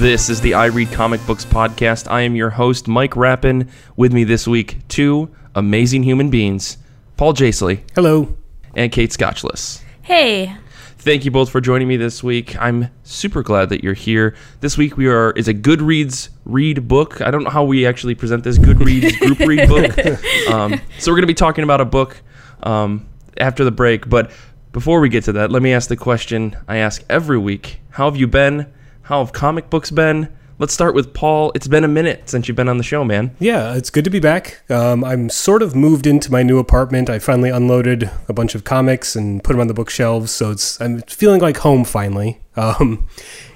This is the I Read Comic Books podcast. I am your host, Mike Rappin. With me this week, two amazing human beings, Paul Jasley Hello. and Kate Scotchless. Hey, Thank you both for joining me this week. I'm super glad that you're here. This week we are is a Goodreads read book. I don't know how we actually present this Goodreads group read book. Um, so we're going to be talking about a book um, after the break. But before we get to that, let me ask the question I ask every week: How have you been? How have comic books been? Let's start with Paul. It's been a minute since you've been on the show, man. Yeah, it's good to be back. Um, I'm sort of moved into my new apartment. I finally unloaded a bunch of comics and put them on the bookshelves, so it's I'm feeling like home finally. Um,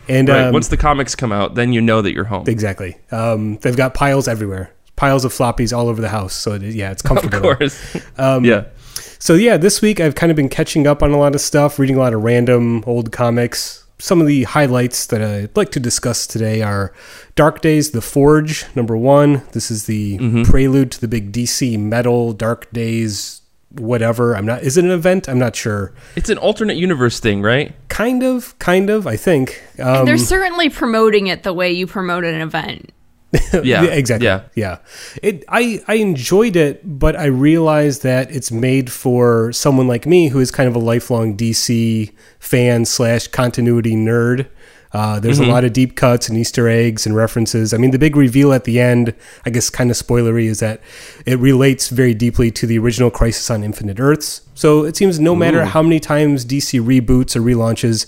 and Right. um, Once the comics come out, then you know that you're home. exactly, um, they've got piles everywhere, piles of floppies all over the house. So it, yeah, it's comfortable. Of course. Um, yeah. So yeah, this week I've kind of been catching up on a lot of stuff, reading a lot of random old comics. Some of the highlights that I'd like to discuss today are Dark Days, The Forge, number one. This is the prelude to the big DC Metal Dark Days, whatever. I'm not. Is it an event? I'm not sure. It's an alternate universe thing, right? Kind of, kind of. I think. Um, they're certainly promoting it the way you promote an event. Yeah. exactly. Yeah. yeah. It I I enjoyed it, but I realized that it's made for someone like me who is kind of a lifelong DC fan slash continuity nerd. Uh, there's a lot of deep cuts and Easter eggs and references. I mean, the big reveal at the end, I guess, kind of spoilery, is that it relates very deeply to the original Crisis on Infinite Earths. So it seems no matter how many times DC reboots or relaunches,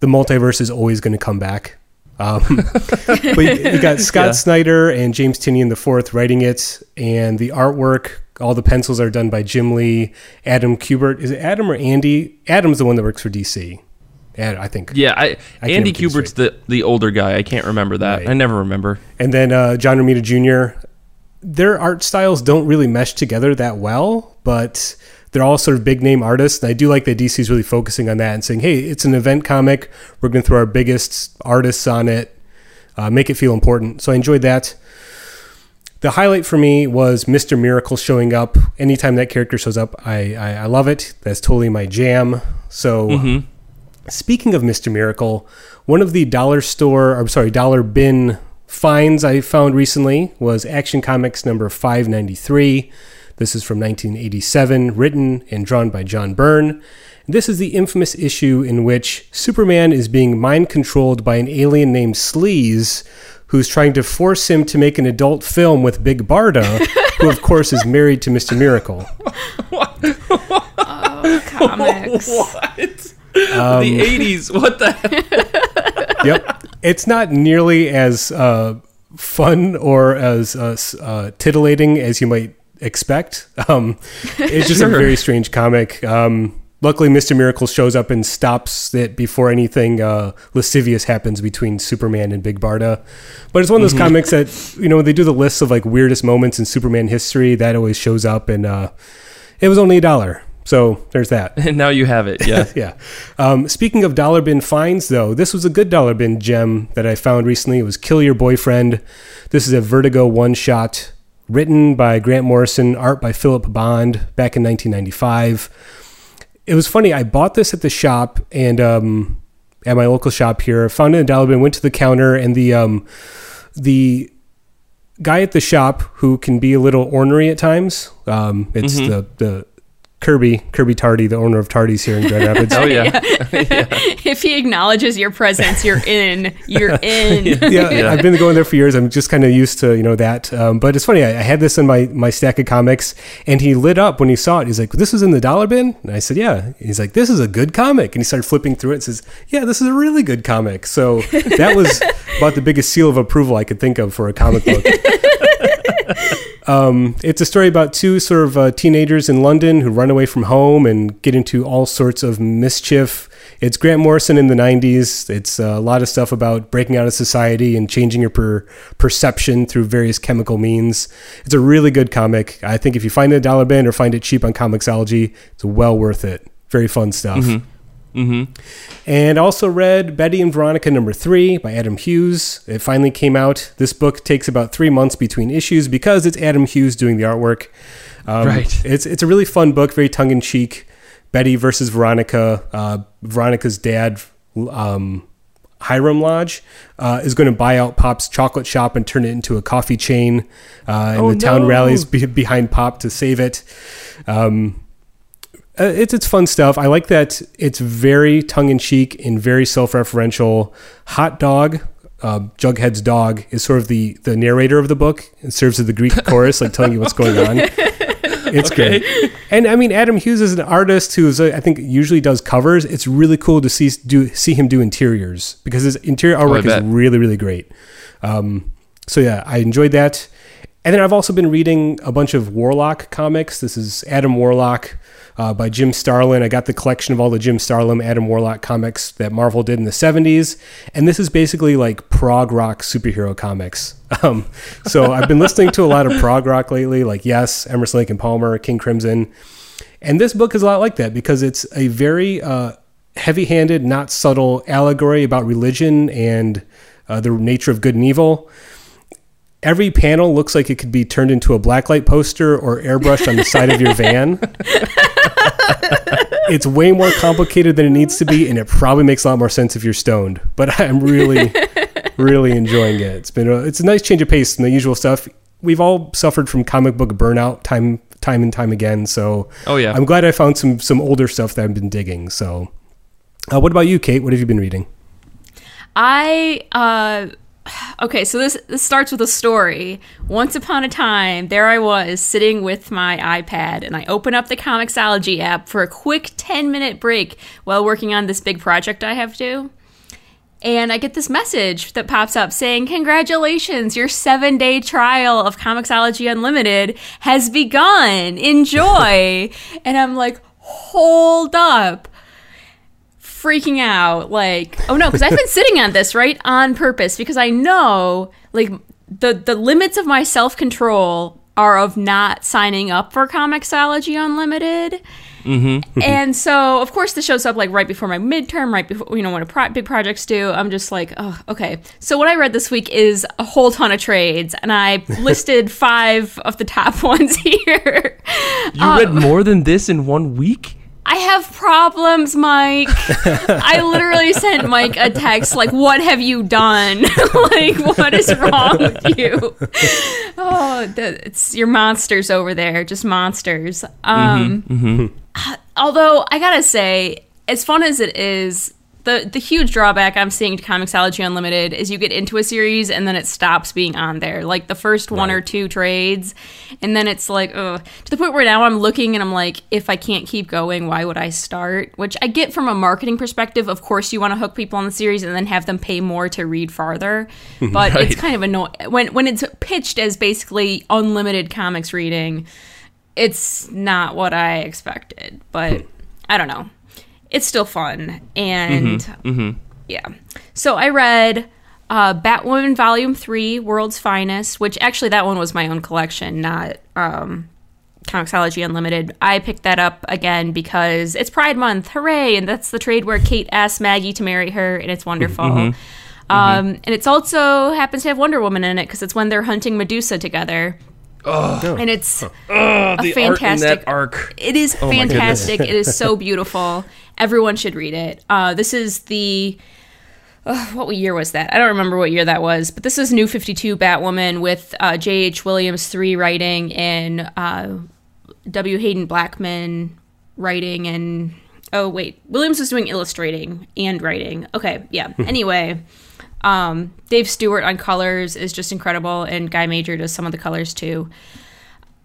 the multiverse is always going to come back. Um, but you, got Scott Yeah. Snyder and James Tynion the fourth writing it, and the artwork. All the pencils are done by Jim Lee, Adam Kubert. Is it Adam or Andy? Adam's the one that works for DC. Ad, I think. Yeah, I, I Andy Kubert's the, the older guy. I can't remember that. Right. I never remember. And then uh, John Romita Jr. Their art styles don't really mesh together that well, but they're all sort of big name artists. And I do like that DC is really focusing on that and saying, hey, it's an event comic. We're going to throw our biggest artists on it, uh, make it feel important. So I enjoyed that. The highlight for me was Mr. Miracle showing up. Anytime that character shows up, I, I, I love it. That's totally my jam. So, speaking of Mr. Miracle, one of the dollar store, I'm sorry, dollar bin finds I found recently was Action Comics number 593. This is from 1987, written and drawn by John Byrne. This is the infamous issue in which Superman is being mind controlled by an alien named Sleaze, who's trying to force him to make an adult film with Big Barda, who, of course, is married to Mr. Miracle. Comics. What? Um, the 80s. What the heck? yep. It's not nearly as uh, fun or as uh, uh, titillating as you might expect. Um, it's just a very strange comic. Um, luckily, Mr. Miracle shows up and stops it before anything uh, lascivious happens between Superman and Big Barda. But it's one of those comics that, you know, when they do the lists of like weirdest moments in Superman history, that always shows up. And uh, it was only a dollar. So there's that. And now you have it. Yeah. Yeah. Um, speaking of dollar bin finds, though, this was a good dollar bin gem that I found recently. It was Kill Your Boyfriend. This is a Vertigo one shot written by Grant Morrison, art by Philip Bond back in 1995. It was funny. I bought this at the shop and um, at my local shop here. Found it in a dollar bin. Went to the counter and the um, the guy at the shop who can be a little ornery at times. Um, it's Mm-hmm. the the Kirby Kirby Tardy, the owner of Tardy's here in Grand Rapids. Oh, yeah. if he acknowledges your presence, you're in. You're in. yeah, Yeah. I've been going there for years. I'm just kind of used to you know that. Um, but it's funny. I, I had this in my my stack of comics, and he lit up when he saw it. He's like, "This is in the dollar bin," and I said, "Yeah." He's like, "This is a good comic," and he started flipping through it. and Says, "Yeah, this is a really good comic." So that was about the biggest seal of approval I could think of for a comic book. Um, it's a story about two sort of uh, teenagers in London who run away from home and get into all sorts of mischief. It's Grant Morrison in the 90s. It's uh, a lot of stuff about breaking out of society and changing your per- perception through various chemical means. It's a really good comic. I think if you find it at Dollar Bin or find it cheap on Comixology, it's well worth it. Very fun stuff. Mm-hmm. And also read Betty and Veronica number three by Adam Hughes. It finally came out. This book takes about three months between issues because it's Adam Hughes doing the artwork. Um, Right. It's it's a really fun book, very tongue in cheek. Betty versus Veronica. Uh, Veronica's dad um, Hiram Lodge uh, is going to buy out Pop's chocolate shop and turn it into a coffee chain. Uh, and Oh, the town rallies be- behind Pop to save it. Um, uh, it's it's fun stuff. I like that it's very tongue in cheek and very self referential. Hot Dog, uh, Jughead's dog, is sort of the the narrator of the book and serves as the Greek chorus, like telling you what's going on. It's Okay. great. And I mean, Adam Hughes is an artist who's uh, I think usually does covers. It's really cool to see do see him do interiors because his interior artwork is really really great. Um, so yeah, I enjoyed that. And then I've also been reading a bunch of Warlock comics. This is Adam Warlock uh, by Jim Starlin. I got the collection of all the Jim Starlin, Adam Warlock comics that Marvel did in the 70s. And this is basically like prog rock superhero comics. Um, so I've been listening to a lot of prog rock lately, like Yes, Emerson Lake and Palmer, King Crimson. And this book is a lot like that because it's a very uh, heavy handed, not subtle allegory about religion and uh, the nature of good and evil every panel looks like it could be turned into a blacklight poster or airbrushed on the side of your van. it's way more complicated than it needs to be, and it probably makes a lot more sense if you're stoned. But I'm really, really enjoying it. It's been a, it's a nice change of pace from the usual stuff. We've all suffered from comic book burnout time time and time again. So Oh, yeah. I'm glad I found some some older stuff that I've been digging. So, uh, what about you, Kate? What have you been reading? I uh okay, so this this starts with a story. Once upon a time, there I was sitting with my iPad and I open up the Comixology app for a quick 10-minute break while working on this big project I have to. And I get this message that pops up saying, Congratulations, your seven day trial of Comixology Unlimited has begun. Enjoy. and I'm like, Hold up freaking out like oh no because i've been sitting on this right on purpose because i know like the the limits of my self-control are of not signing up for comixology unlimited. Mm-hmm. Mm-hmm. And so of course this shows up like right before my midterm right before you know when a pro- big project's due i'm just like oh okay. So what i read this week is a whole ton of trades and i listed five of the top ones here. You read um, more than this in one week? I have problems, Mike. I literally sent Mike a text like, "What have you done? like, what is wrong with you?" Oh, the, it's your monsters over there, just monsters. Um, mm-hmm, mm-hmm. Uh, although I gotta say, as fun as it is, the the huge drawback I'm seeing to Comixology Unlimited is you get into a series and then it stops being on there. Like the first one or two trades, and then it's like, ugh. To the point where now I'm looking and I'm like, if I can't keep going, why would I start? Which I get from a marketing perspective. Of course, you want to hook people on the series and then have them pay more to read farther. But it's kind of annoying when when it's pitched as basically unlimited comics reading. It's not what I expected, but hmm. I don't know it's still fun and yeah so i read uh, batwoman volume 3 world's finest which actually that one was my own collection not um, Comixology Unlimited. I picked that up again because it's Pride Month, hooray! And that's the trade where Kate asks Maggie to marry her, and it's wonderful. Um, and it's also happens to have Wonder Woman in it because it's when they're hunting Medusa together. And it's Oh, a fantastic art in that arc. it is Oh fantastic. it is so beautiful. Everyone should read it. Uh, this is the uh, what year was that? I don't remember what year that was, but this is New Fifty Two Batwoman with uh, J. H. Williams three writing and uh, W. Haden Blackman writing and oh wait, Williams was doing illustrating and writing. Okay, yeah. anyway. Um, Dave Stewart on colors is just incredible, and Guy Major does some of the colors too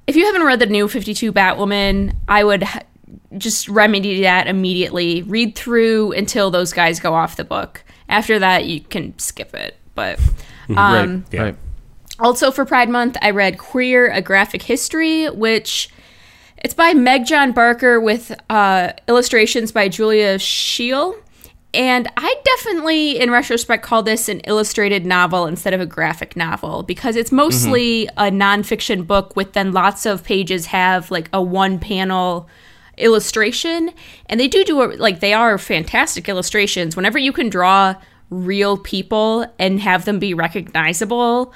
if you haven't read the new 52 Batwoman, I would h- just remedy that immediately. Read through until those guys go off the book. After that, you can skip it. But um, right. yeah. Right. also for Pride Month, I read Queer: A Graphic History, which it's by Meg John Barker with uh, illustrations by Julia Scheel. And I definitely, in retrospect, call this an illustrated novel instead of a graphic novel because it's mostly a nonfiction book with then lots of pages have like a one panel illustration. And they do do a, like, they are fantastic illustrations. Whenever you can draw real people and have them be recognizable,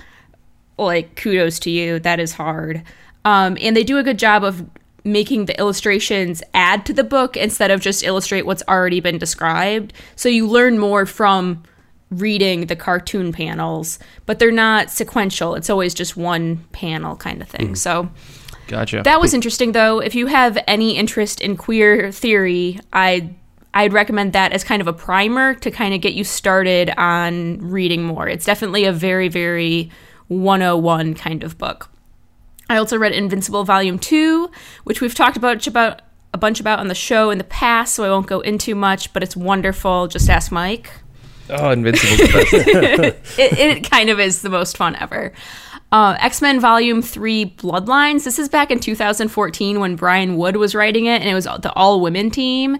like kudos to you that is hard um, and they do a good job of making the illustrations add to the book instead of just illustrate what's already been described so you learn more from reading the cartoon panels, but they're not sequential. It's always just one panel kind of thing. Hmm. So Gotcha. that was interesting though. If you have any interest in queer theory, I I'd recommend that as kind of a primer to kind of get you started on reading more. It's definitely a very very 101 kind of book. I also read Invincible Volume 2, which we've talked about about a bunch about on the show in the past, so I won't go into much, but it's wonderful. Just ask Mike. oh, Invincible's it, it kind of is the most fun ever. Uh, X Men Volume 3 Bloodlines. This is back in 2014 when Brian Wood was writing it, and it was the all women team.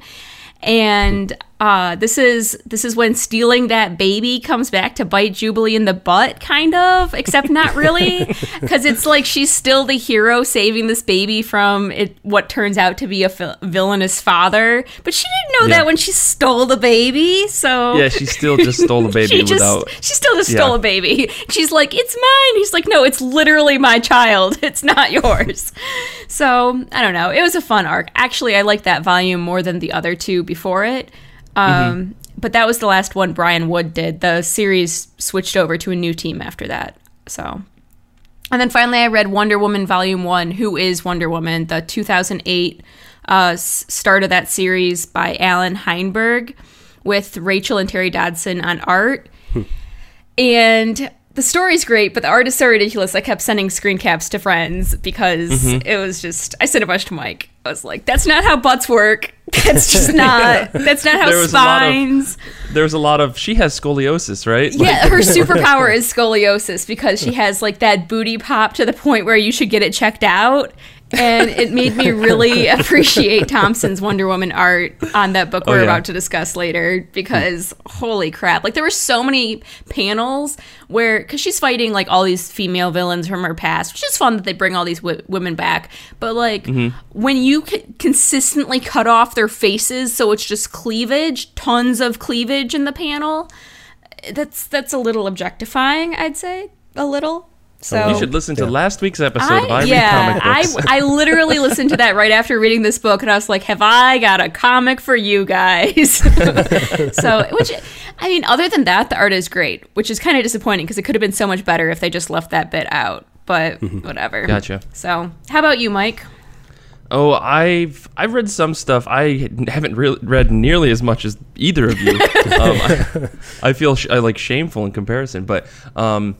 And uh, this is this is when stealing that baby comes back to bite Jubilee in the butt, kind of, except not really, because it's like she's still the hero saving this baby from it, what turns out to be a vil- villainous father. But she didn't know Yeah. that when she stole the baby, so yeah, she still just stole the baby she just she still just Yeah. stole a baby. She's like, "It's mine." He's like, "No, it's literally my child. It's not yours." so I don't know. It was a fun arc. Actually, I like that volume more than the other two before it. Um, Mm-hmm. But that was the last one Brian Wood did. The series switched over to a new team after that. So. And then finally, I read Wonder Woman Volume 1, Who is Wonder Woman, the 2008 uh, start of that series by Allan Heinberg with Rachel and Terry Dodson on art. and the story's great, but the art is so ridiculous. I kept sending screen caps to friends because Mm-hmm. it was just, I sent a bunch to Mike. I was like, that's not how butts work. That's just not, that's not how There a of- spines. There was a lot of. She has scoliosis, right? Yeah, her superpower is scoliosis because she has like that booty pop to the point where you should get it checked out. And it made me really appreciate Thompson's Wonder Woman art on that book oh, we're yeah. about to discuss later because holy crap. Like there were so many panels where, because she's fighting like all these female villains from her past, which is fun that they bring all these w- women back. But like mm-hmm. when you c- consistently cut off their faces so it's just cleavage, tons of cleavage in the panel that's that's a little objectifying, I'd say, a little. So You should listen to last week's episode of I I, Read yeah, Comic Books. I I literally listened to that right after reading this book, and I was like, "Have I got a comic for you guys?" so, which I mean, other than that, the art is great, which is kind of disappointing because it could have been so much better if they just left that bit out. But whatever. Gotcha. So, how about you, Mike? Oh, I've I've read some stuff. I haven't really read nearly as much as either of you. um, I, I feel sh- I like shameful in comparison, but um,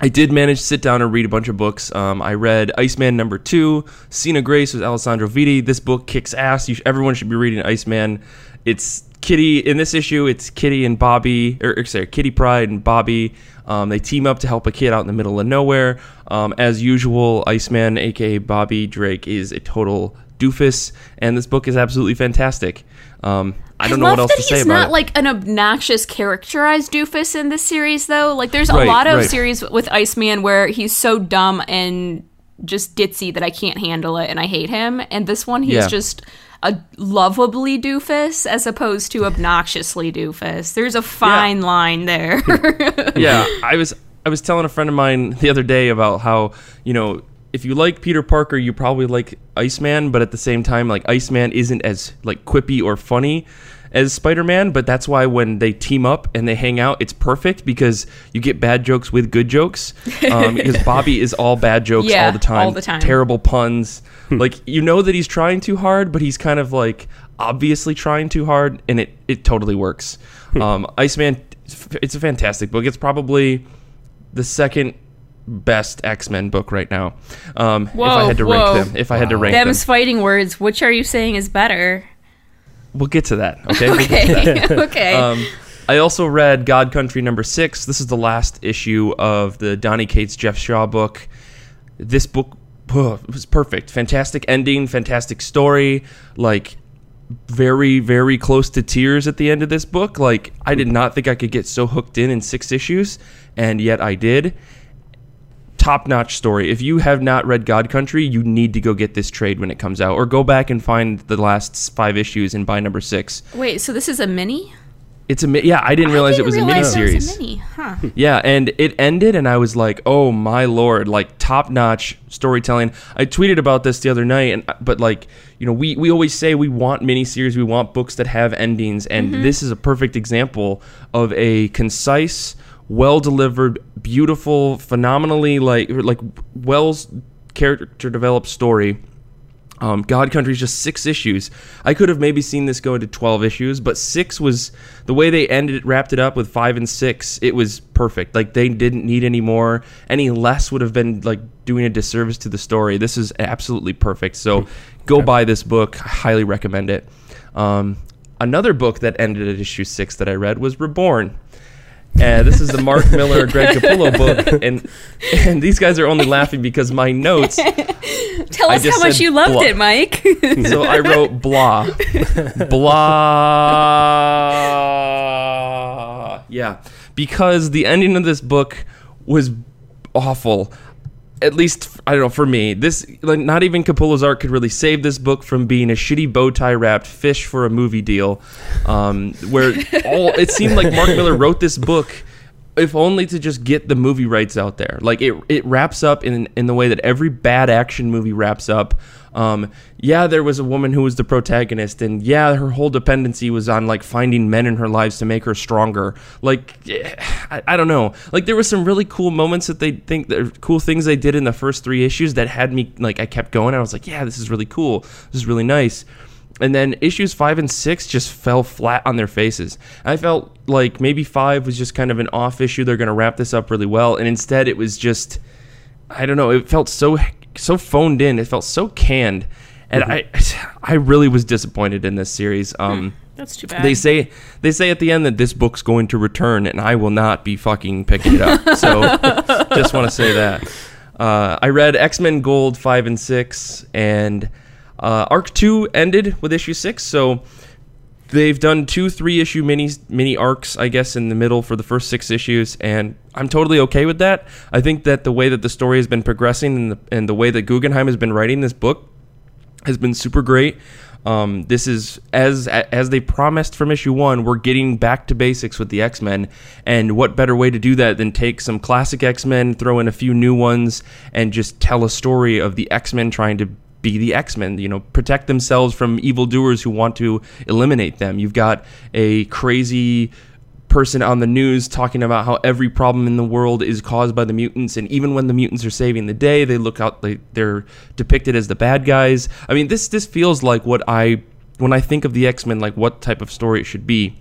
I did manage to sit down and read a bunch of books. Um, I read Iceman number two, Sina Grace with Alessandro Vitti. This book kicks ass. Sh- everyone should be reading Iceman. It's Kitty in this issue. It's Kitty and Bobby, or, or sorry, Kitty Pryde and Bobby. Um, they team up to help a kid out in the middle of nowhere. Um, as usual, Iceman, aka Bobby Drake, is a total doofus, and this book is absolutely fantastic. Um, I don't know love what else that to say he's about not it. like an obnoxious characterized doofus in this series, though. Like, there's a Right, lot of right. series with Iceman where he's so dumb and just ditzy that I can't handle it and I hate him. And this one, he's Yeah. just a lovably doofus as opposed to obnoxiously doofus. There's a fine line there. yeah, I was I was telling a friend of mine the other day about how you know if you like Peter Parker, you probably like Iceman, but at the same time, like Iceman isn't as like quippy or funny as Spider-Man, but that's why when they team up and they hang out, it's perfect because you get bad jokes with good jokes. Um, because Bobby is all bad jokes Yeah, all the time, all the time. terrible puns. like you know that he's trying too hard, but he's kind of like obviously trying too hard, and it it totally works. um, Iceman, it's a fantastic book. It's probably the second best X Men book right now. Um, if I Whoa, had to whoa. rank them, if I had to rank them, Them's fighting words. Which are you saying is better? we'll get to that. Okay. We'll that. Okay. okay. Um, I also read God Country number six. This is the last issue of the Donny Cates Geoff Shaw book. This book oh, was perfect. Fantastic ending, fantastic story. Like very, very close to tears at the end of this book. Like I did not think I could get so hooked in in six issues, and yet I did. Top notch story. If you have not read God Country, you need to go get this trade when it comes out, or go back and find the last five issues and buy number six. Wait, so this is a mini? It's a mi- yeah. I didn't realize it was a mini series. a mini, huh? Yeah, and it ended, and I was like, "Oh my lord!" Like top notch storytelling. I tweeted about this the other night, and but like you know, we we always say we want mini series, we want books that have endings, and mm-hmm. this is a perfect example of a concise, well delivered, beautiful, phenomenally like like well character developed story. Um, God Country is just six issues. I could have maybe seen this go into twelve issues, but six was the way they ended it, wrapped it up with five and six. It was perfect. Like they didn't need any more. Any less would have been like doing a disservice to the story. This is absolutely perfect. So go buy this book. I highly recommend it. Um, another book that ended at issue six that I read was Reborn. And this is the Mark Millar, Greg Capullo book, and and these guys are only laughing because my notes Tell us how much you loved blah. it, Mike. so I wrote blah. Blah. Yeah. Because the ending of this book was awful. At least, I don't know, for me. This, like, not even Capullo's art could really save this book from being a shitty bow tie wrapped fish for a movie deal. Um, where all, it seemed like Mark Millar wrote this book if only to just get the movie rights out there. Like it, it wraps up in in the way that every bad action movie wraps up. Um, yeah, there was a woman who was the protagonist, and yeah, her whole dependency was on like finding men in her lives to make her stronger. Like, eh, I, I don't know. Like there were some really cool moments that they think, that cool things they did in the first three issues that had me like I kept going. I was like, yeah, this is really cool. This is really nice and then issues five and six just fell flat on their faces. I felt like maybe five was just kind of an off issue. They're going to wrap this up really well, and instead it was just, I don't know. It felt so so phoned in. It felt so canned, and I I really was disappointed in this series. Um, That's too bad. they say they say at the end that this book's going to return, and I will not be fucking picking it up. So just want to say that. Uh, I read X Men Gold five and six, and uh, Arc two ended with issue six. So they've done two three issue mini mini arcs, I guess, in the middle for the first six issues, and I'm totally okay with that. I think that the way that the story has been progressing and the, and the way that Guggenheim has been writing this book has been super great. Um, this is as as they promised from issue one. We're getting back to basics with the X Men, and what better way to do that than take some classic X Men, throw in a few new ones, and just tell a story of the X Men trying to be the X Men. You know, protect themselves from evildoers who want to eliminate them. You've got a crazy person on the news talking about how every problem in the world is caused by the mutants and even when the mutants are saving the day they look out they, they're depicted as the bad guys i mean this this feels like what i when i think of the x-men like what type of story it should be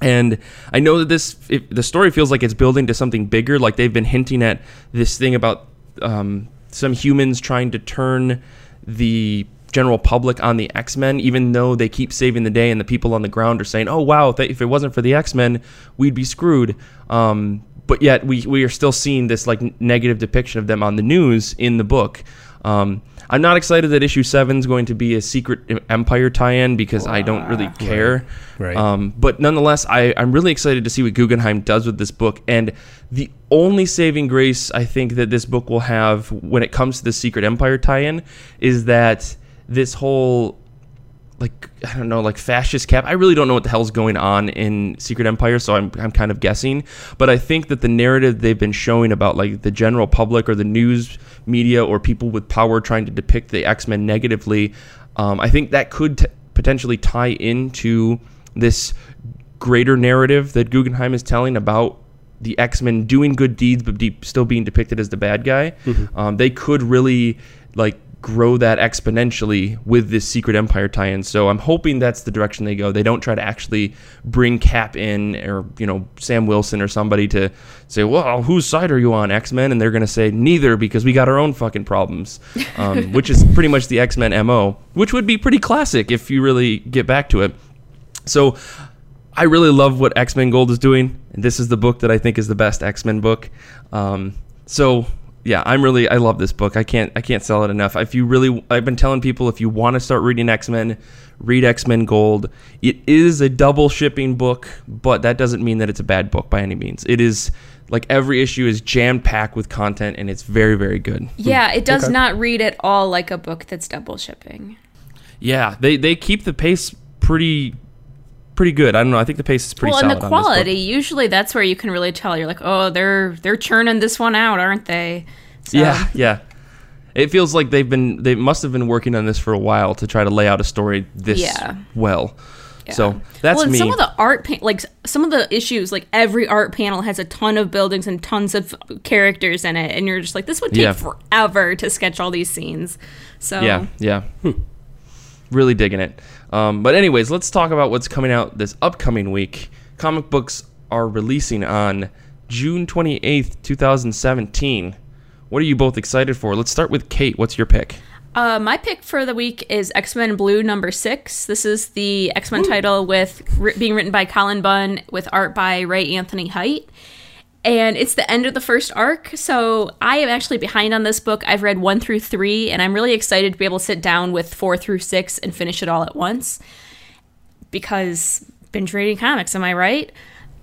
and I know that this the story feels like it's building to something bigger. Like they've been hinting at this thing about um, some humans trying to turn the general public on the X Men, even though they keep saving the day, and the people on the ground are saying, "Oh wow, if it wasn't for the X Men, we'd be screwed." Um, but yet we we are still seeing this like negative depiction of them on the news in the book. Um, I'm not excited that issue seven is going to be a secret Empire tie-in because I don't really care. Right. Um, but nonetheless, I, I'm really excited to see what Guggenheim does with this book. And the only saving grace I think that this book will have when it comes to the Secret Empire tie-in is that this whole like I don't know, like fascist cap. I really don't know what the hell's going on in Secret Empire, so I'm I'm kind of guessing. But I think that the narrative they've been showing about like the general public or the news media or people with power trying to depict the X Men negatively, um, I think that could t- potentially tie into this greater narrative that Guggenheim is telling about the X Men doing good deeds but deep, still being depicted as the bad guy. Um, they could really like grow that exponentially with this Secret Empire tie-in. So I'm hoping that's the direction they go. They don't try to actually bring Cap in or you know Sam Wilson or somebody to say, "Well, whose side are you on, X Men?" And they're going to say neither because we got our own fucking problems, um, which is pretty much the X Men mo, which would be pretty classic if you really get back to it. So I really love what X Men Gold is doing, and this is the book that I think is the best X Men book. Um, so yeah, I'm really I love this book. I can't I can't sell it enough. If you really, I've been telling people if you want to start reading X Men, read X Men Gold. It is a double shipping book, but that doesn't mean that it's a bad book by any means. It is like every issue is jam packed with content, and it's very very good. Yeah, it does Okay. not read at all like a book that's double shipping. Yeah, they they keep the pace pretty pretty good. I don't know. I think the pace is pretty well, solid. and the on this book. quality. Usually, that's where you can really tell. You're like, oh, they're they're churning this one out, aren't they? So, Yeah, yeah. It feels like they've been they must have been working on this for a while to try to lay out a story this Yeah. well. yeah. So that's well, and me. some of the art, pa- like some of the issues, like every art panel has a ton of buildings and tons of characters in it, and you're just like, this would take Yeah. forever to sketch all these scenes. So yeah, yeah. Hmm. Really digging it. Um, but anyways, let's talk about what's coming out this upcoming week. Comic books are releasing on June 28th, 2017. What are you both excited for? Let's start with Kate. What's your pick? Uh, my pick for the week is X Men Blue number six. This is the X Men title with ri- being written by Cullen Bunn with art by Ray Anthony Height. And it's the end of the first arc, so I am actually behind on this book. I've read one through three, and I'm really excited to be able to sit down with four through six and finish it all at once. Because binge reading comics, am I right?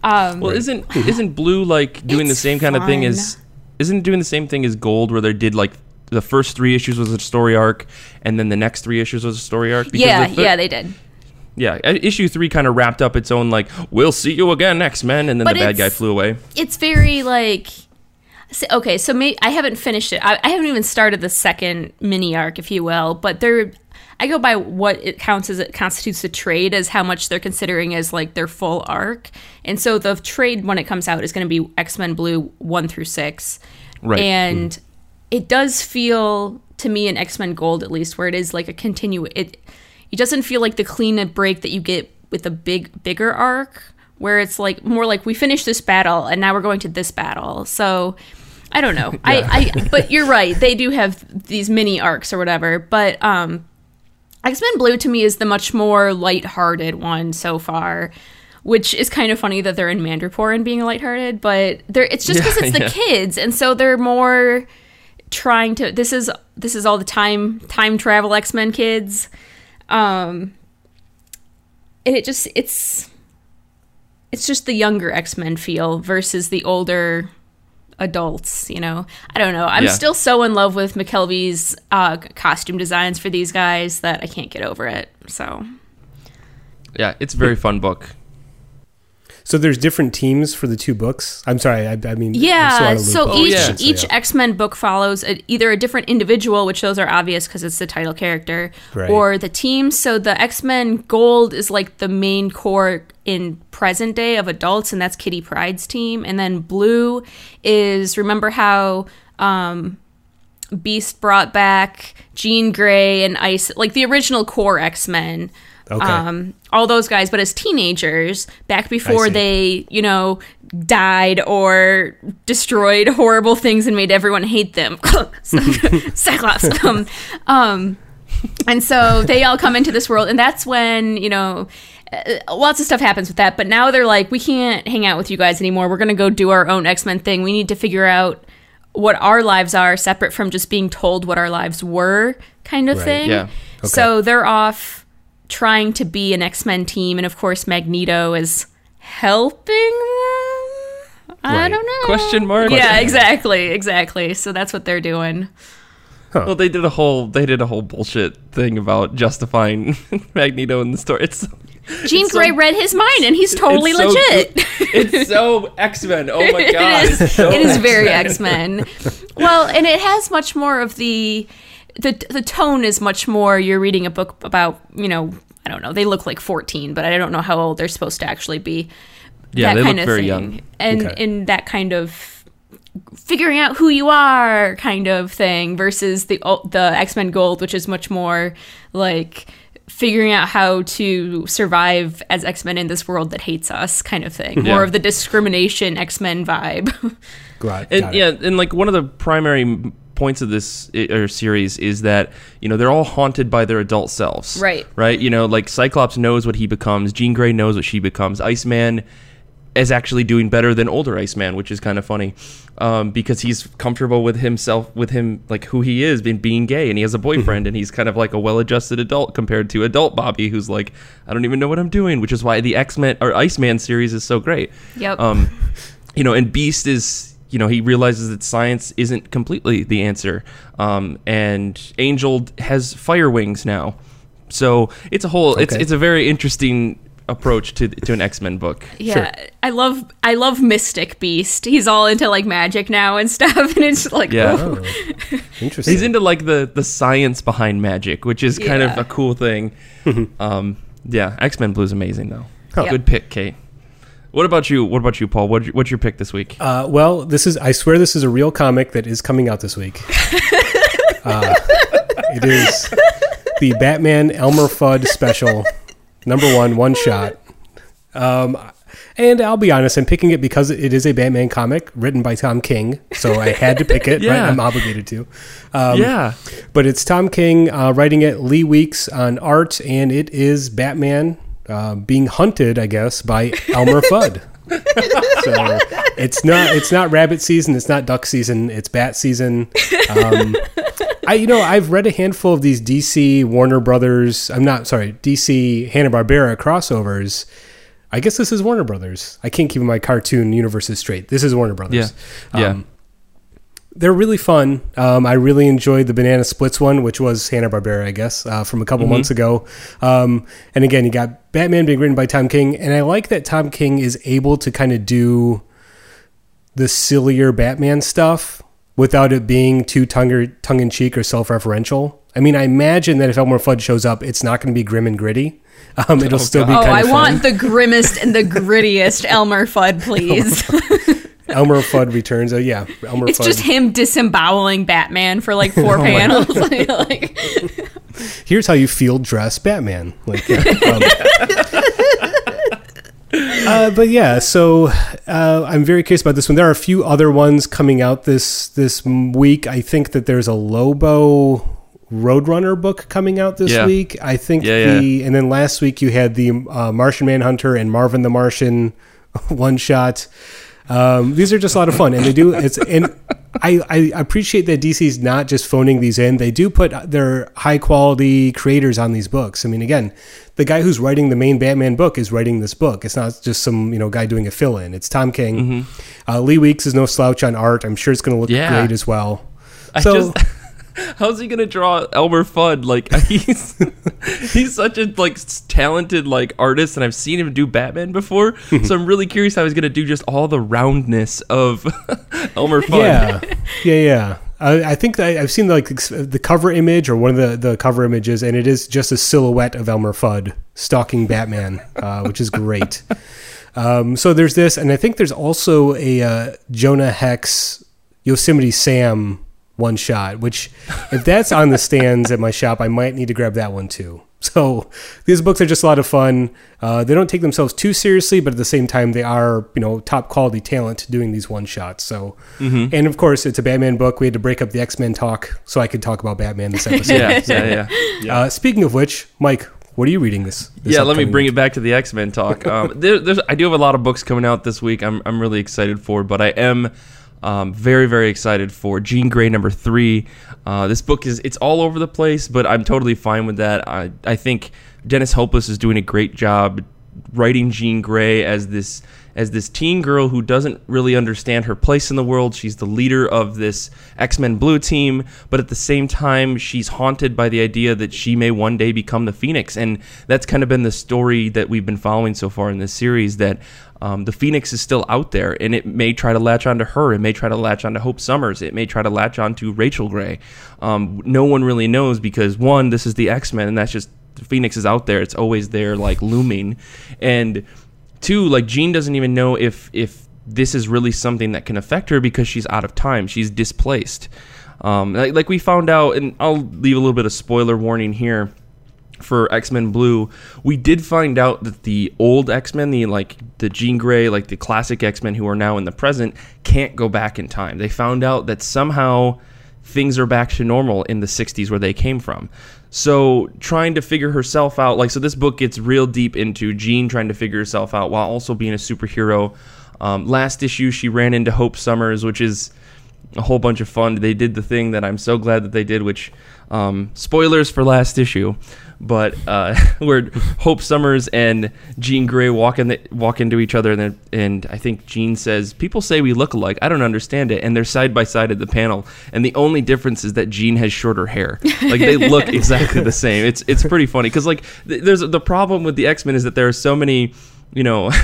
Um, Well, isn't isn't Blue like doing the same kind of thing as isn't it doing the same thing as Gold where they did like the first 3 issues was a story arc and then the next 3 issues was a story arc yeah, the yeah, they did. Yeah, issue 3 kind of wrapped up its own like we'll see you again X-Men and then But the bad guy flew away. it's very like okay so may, i haven't finished it I, I haven't even started the second mini arc if you will but they're i go by what it counts as it constitutes a trade as how much they're considering as like their full arc and so the trade when it comes out is going to be x-men blue 1 through 6 Right. and it does feel to me in x-men gold at least where it is like a continue it it doesn't feel like the clean break that you get with a big bigger arc where it's like more like we finished this battle and now we're going to this battle. So i don't know. I, I but you're right. They do have these mini arcs or whatever. But um x-men blue to me is the much more light-hearted one so far which is kind of funny that they're in Madripoor and being lighthearted, but they're it's just because Yeah, it's the yeah. kids, and so they're more trying to. This is this is all the time time travel X Men kids, um, and it just it's it's just the younger X Men feel versus the older adults. You know, I don't know. I'm Yeah. still so in love with McKelvie's uh, costume designs for these guys that I can't get over it. So Yeah, it's a very fun book. So there's different teams for the two books. I'm sorry. I, I mean, I'm still out Yeah, so each yeah. each yeah. X Men book follows a, either a different individual, which those are obvious because it's the title character, Right. or the team. So the X Men Gold is like the main core in present day of adults, and that's Kitty Pryde's team. And then Blue is remember how um, Beast brought back Jean Grey and Ice, like the original core X Men. Okay. Um, all those guys, but as teenagers, back before they, you know, died or destroyed horrible things and made everyone hate them. Cyclops. um, um, and so they all come into this world, and that's when, you know, uh, lots of stuff happens with that. But now they're like, we can't hang out with you guys anymore. We're going to go do our own X Men thing. We need to figure out what our lives are separate from just being told what our lives were, kind of Right, thing. yeah. So they're off trying to be an X Men team, and of course, Magneto is helping them. I don't know. Question mark? Yeah, Question exactly, exactly. So that's what they're doing. Well, they did a whole they did a whole bullshit thing about justifying Magneto in the story. It's Jean It's so- Grey read his mind, and he's totally it's so legit. good. it's so X Men. Oh my god! it is, so it is very X-Men. X Men. well, and it has much more of the the the tone is much more. You're reading a book about you know I don't know. They look like 14, but I don't know how old they're supposed to actually be. Yeah, they kind look of very thing. young. and Okay. in that kind of figuring out who you are kind of thing versus the the X Men Gold, which is much more like figuring out how to survive as X Men in this world that hates us, kind of thing. Yeah. More of the discrimination X Men vibe. Got, And, it. yeah, and like one of the primary m- points of this or series is that you know they're all haunted by their adult selves. Right. Right. You know, like Cyclops knows what he becomes. Jean Grey knows what she becomes. Iceman is actually doing better than older Iceman, which is kind of funny, um, because he's comfortable with himself, with him like who he is, being being gay, and he has a boyfriend, and he's kind of like a well-adjusted adult compared to adult Bobby, who's like, I don't even know what I'm doing, which is why the X Men or Iceman series is so great. Yep. Um, you know, and Beast is, you know, he realizes that science isn't completely the answer. Um, and Angel has fire wings now. So it's a whole, it's Okay. it's a very interesting approach to to an X Men book. Yeah, I love I love Mystic Beast. He's all into like magic now and stuff, and it's like Yeah. oh. Oh, interesting. He's into like the the science behind magic, which is kind of a cool thing. um, yeah, X Men Blue's amazing though. Yep. Good pick, Kate. What about you? What about you, Paul? What, what's your pick this week? Uh, well, this is, I swear this is a real comic that is coming out this week. uh, it is the Batman Elmer Fudd special, number one, one shot. Um, and I'll be honest, I'm picking it because it is a Batman comic written by Tom King. So I had to pick it, right? Yeah. I'm obligated to. Um, yeah, But it's Tom King uh, writing it, Lee Weeks on art, and it is Batman uh, being hunted, I guess, by Elmer Fudd. so it's not it's not rabbit season, it's not duck season, it's bat season. Um, I you know I've read a handful of these DC Warner Brothers. I'm not sorry, DC Hanna Barbera crossovers. I guess this is Warner Brothers. I can't keep my cartoon universes straight. This is Warner Brothers. Yeah. Yeah. They're really fun. Um, I really enjoyed the Banana Splits one, which was Hanna Barbera, I guess, uh, from a couple months ago. Um, and again, you got Batman being written by Tom King, and I like that Tom King is able to kind of do the sillier Batman stuff without it being too tongue tongue in cheek or self referential. I mean, I imagine that if Elmer Fudd shows up, it's not going to be grim and gritty. Um, it'll still be Oh, kind I of fun. want the grimmest and the grittiest Elmer Fudd, please. Elmer Fudd returns. Oh yeah, Elmer it's Fudd. just him disemboweling Batman for like four panels. like, here's how you field dress Batman. Like, yeah. um, uh, but yeah, so uh, I'm very curious about this one. There are a few other ones coming out this this week. I think that there's a Lobo Roadrunner book coming out this Yeah. week. I think Yeah, the and then last week you had the uh, Martian Manhunter and Marvin the Martian one shot. Um, these are just a lot of fun, and they do. It's and I, I appreciate that DC's not just phoning these in. They do put their high quality creators on these books. I mean, again, the guy who's writing the main Batman book is writing this book. It's not just some you know guy doing a fill in. It's Tom King. Uh, Lee Weeks is no slouch on art. I'm sure it's going to look Yeah. great as well. I So- just. How's he gonna draw Elmer Fudd? Like he's he's such a like talented like artist, and I've seen him do Batman before. so I'm really curious how he's gonna do just all the roundness of Elmer Fudd. Yeah, yeah, yeah. I, I think that I've seen like the cover image or one of the, the cover images, and it is just a silhouette of Elmer Fudd stalking Batman, uh, which is great. Um, so there's this, and I think there's also a uh, Jonah Hex Yosemite Sam one shot. Which, if that's on the stands at my shop, I might need to grab that one too. So these books are just a lot of fun. Uh, they don't take themselves too seriously, but at the same time, they are you know top quality talent doing these one shots. So, and of course, it's a Batman book. We had to break up the X Men talk so I could talk about Batman this episode. yeah, yeah, yeah. Uh, speaking of which, Mike, what are you reading this? this yeah, let me bring week? it back to the X Men talk. Um, there, there's, I do have a lot of books coming out this week. I'm, I'm really excited for, but I am um, very, very excited for Jean Grey number three. Uh, this book is it's all over the place, but I'm totally fine with that. I, I think Dennis Hopeless is doing a great job writing Jean Grey as this as this teen girl who doesn't really understand her place in the world. She's the leader of this X-Men Blue team, but at the same time she's haunted by the idea that she may one day become the Phoenix. And that's kind of been the story that we've been following so far in this series that um, the Phoenix is still out there and it may try to latch onto her. It may try to latch onto Hope Summers. It may try to latch onto Rachel Grey. Um, no one really knows because one, this is the X-Men and that's just the Phoenix is out there. It's always there, like looming, and two, like Jean doesn't even know if if this is really something that can affect her because she's out of time. She's displaced. Um, like, like we found out, and I'll leave a little bit of spoiler warning here for X Men Blue, we did find out that the old X Men, the like the Jean Grey, like the classic X Men who are now in the present, can't go back in time. They found out that somehow things are back to normal in the 60s where they came from. So trying to figure herself out, like so, this book gets real deep into Jean trying to figure herself out while also being a superhero. Um, last issue, she ran into Hope Summers, which is a whole bunch of fun. They did the thing that I'm so glad that they did, which um, spoilers for last issue, but uh, where Hope Summers and Jean Grey walk in the, walk into each other, and then, and I think Jean says, "People say we look alike. I don't understand it." And they're side by side at the panel, and the only difference is that Jean has shorter hair. Like they look exactly the same. It's it's pretty funny because like th- there's the problem with the X Men is that there are so many, you know.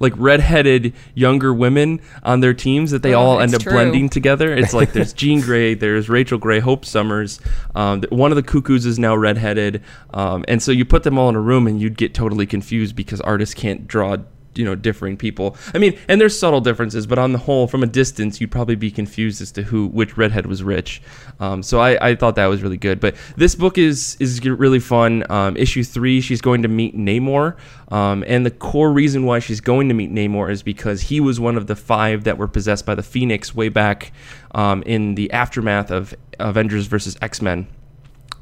like redheaded younger women on their teams that they Oh, all end up true. blending together. It's like there's Jean Grey, there's Rachel Grey, Hope Summers. Um, one of the cuckoos is now redheaded, um, and so you put them all in a room and you'd get totally confused because artists can't draw. You know, differing people. I mean, and there's subtle differences, but on the whole, from a distance, you'd probably be confused as to who, which redhead was rich. Um, so I, I thought that was really good. But this book is is really fun. Um, issue three, she's going to meet Namor, um, and the core reason why she's going to meet Namor is because he was one of the five that were possessed by the Phoenix way back um, in the aftermath of Avengers versus X Men.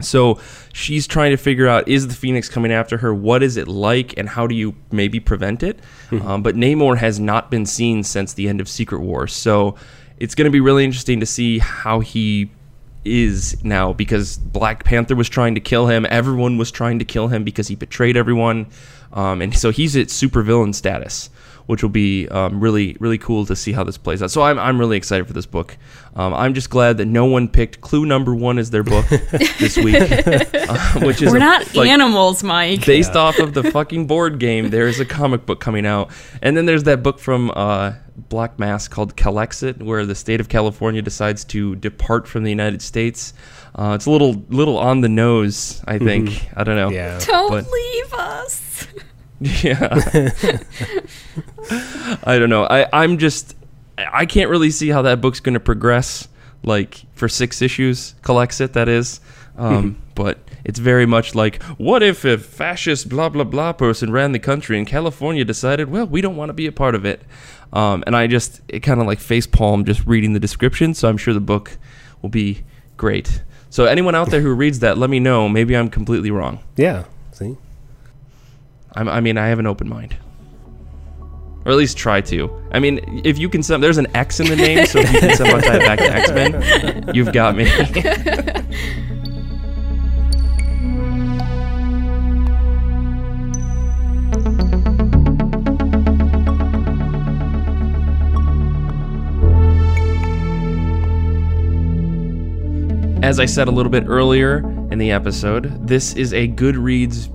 So she's trying to figure out is the Phoenix coming after her? What is it like, and how do you maybe prevent it? Um, but Namor has not been seen since the end of Secret War, so it's going to be really interesting to see how he is now because Black Panther was trying to kill him. Everyone was trying to kill him because he betrayed everyone, um, and so he's at supervillain status, which will be um, really really cool to see how this plays out. So I'm I'm really excited for this book. Um, I'm just glad that no one picked Clue Number One as their book this week, uh, which is We're a- not like, animals, Mike. based off of the fucking board game. There is a comic book coming out, and then there's that book from uh, Black Mask called Calexit, where the state of California decides to depart from the United States. Uh, it's a little little on the nose, I think. I don't know. Yeah. Don't but- leave us. Yeah. I don't know. I I'm just I can't really see how that book's going to progress like for six issues. Calexit that is. Um, but it's very much like what if a fascist blah blah blah person ran the country and California decided, well, we don't want to be a part of it. Um, and I just it kind of like face palm just reading the description, so I'm sure the book will be great. So anyone out there who reads that, let me know. Maybe I'm completely wrong. Yeah. See? I'm, I mean, I have an open mind. Or at least try to. I mean, if you can sum, there's an X in the name, so if you can somehow tie it back to X Men, you've got me. As I said a little bit earlier in the episode, this is a Goodreads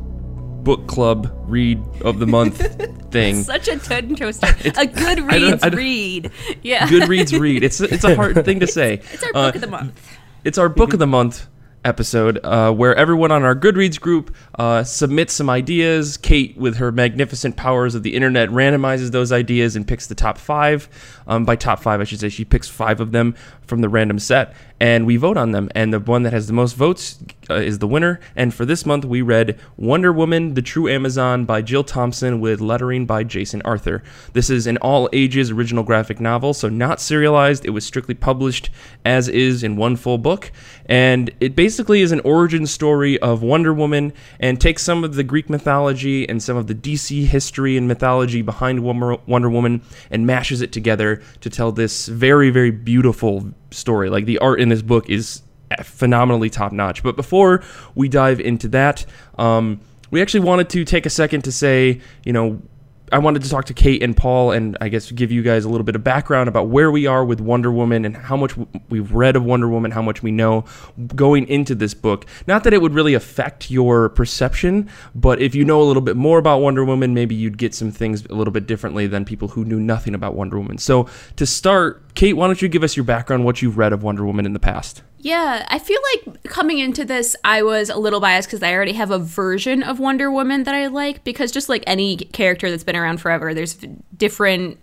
book club read of the month thing. Such a tongue twister. a good I I read. Yeah. Goodreads read. It's it's a hard thing to say. It's our Uh, book of the month. It's our book of the month episode uh, where everyone on our Goodreads group uh, submits some ideas. Kate, with her magnificent powers of the internet, randomizes those ideas and picks the top five. Um, by top five, I should say, she picks five of them from the random set, and we vote on them. And the one that has the most votes uh, is the winner. And for this month, we read Wonder Woman: The True Amazon by Jill Thompson with lettering by Jason Arthur. This is an all ages original graphic novel, so not serialized. It was strictly published as is in one full book, and it basically is an origin story of Wonder Woman and takes some of the Greek mythology and some of the DC history and mythology behind Wonder Woman and mashes it together to tell this very, very beautiful story. Like the art in this book is phenomenally top notch. But before we dive into that, um, we actually wanted to take a second to say, you know, I wanted to talk to Kate and Paul and I guess give you guys a little bit of background about where we are with Wonder Woman and how much we've read of Wonder Woman, how much we know going into this book. Not that it would really affect your perception, but if you know a little bit more about Wonder Woman, maybe you'd get some things a little bit differently than people who knew nothing about Wonder Woman. So to start, Kate, why don't you give us your background, what you've read of Wonder Woman in the past? Yeah, I feel like coming into this, I was a little biased because I already have a version of Wonder Woman that I like. Because just like any character that's been around forever, there's different,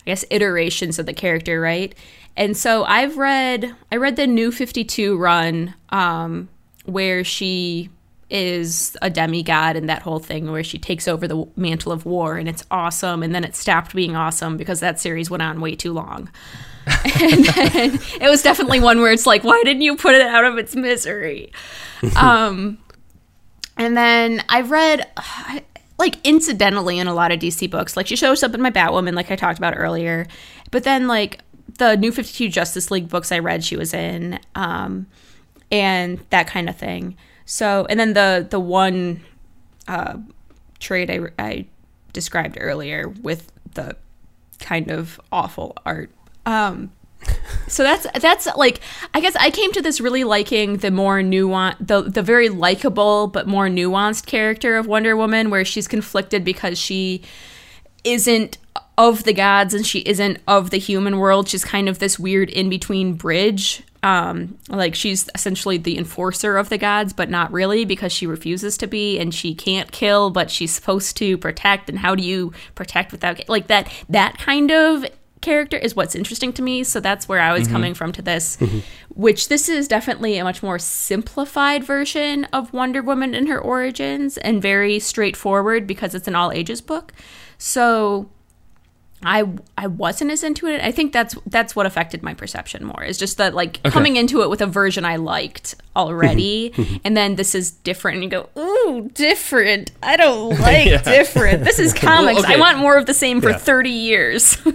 I guess, iterations of the character, right? And so I've read, I read the New Fifty Two run, um, where she is a demigod and that whole thing where she takes over the mantle of war and it's awesome and then it stopped being awesome because that series went on way too long and then it was definitely one where it's like, why didn't you put it out of its misery? um, and then I've read, like, incidentally in a lot of DC books. Like, she shows up in my Batwoman, like I talked about earlier. But then, like, the New Fifty Two Justice League books I read, she was in, um, and that kind of thing. So, and then the the one uh, trade I, I described earlier with the kind of awful art. Um, so that's that's like I guess I came to this really liking the more nuance the the very likable but more nuanced character of Wonder Woman, where she's conflicted because she isn't of the gods and she isn't of the human world. She's kind of this weird in between bridge. Um, like she's essentially the enforcer of the gods, but not really because she refuses to be and she can't kill, but she's supposed to protect. And how do you protect without like that? That kind of character is what's interesting to me. So that's where I was coming from to this, which this is definitely a much more simplified version of Wonder Woman and her origins and very straightforward because it's an all ages book. So I I wasn't as into it. I think that's that's what affected my perception more. Is just that like coming into it with a version I liked already, mm-hmm. Mm-hmm. and then this is different, and you go, ooh, different. I don't like different. This is comics. okay. I want more of the same for Yeah. thirty years.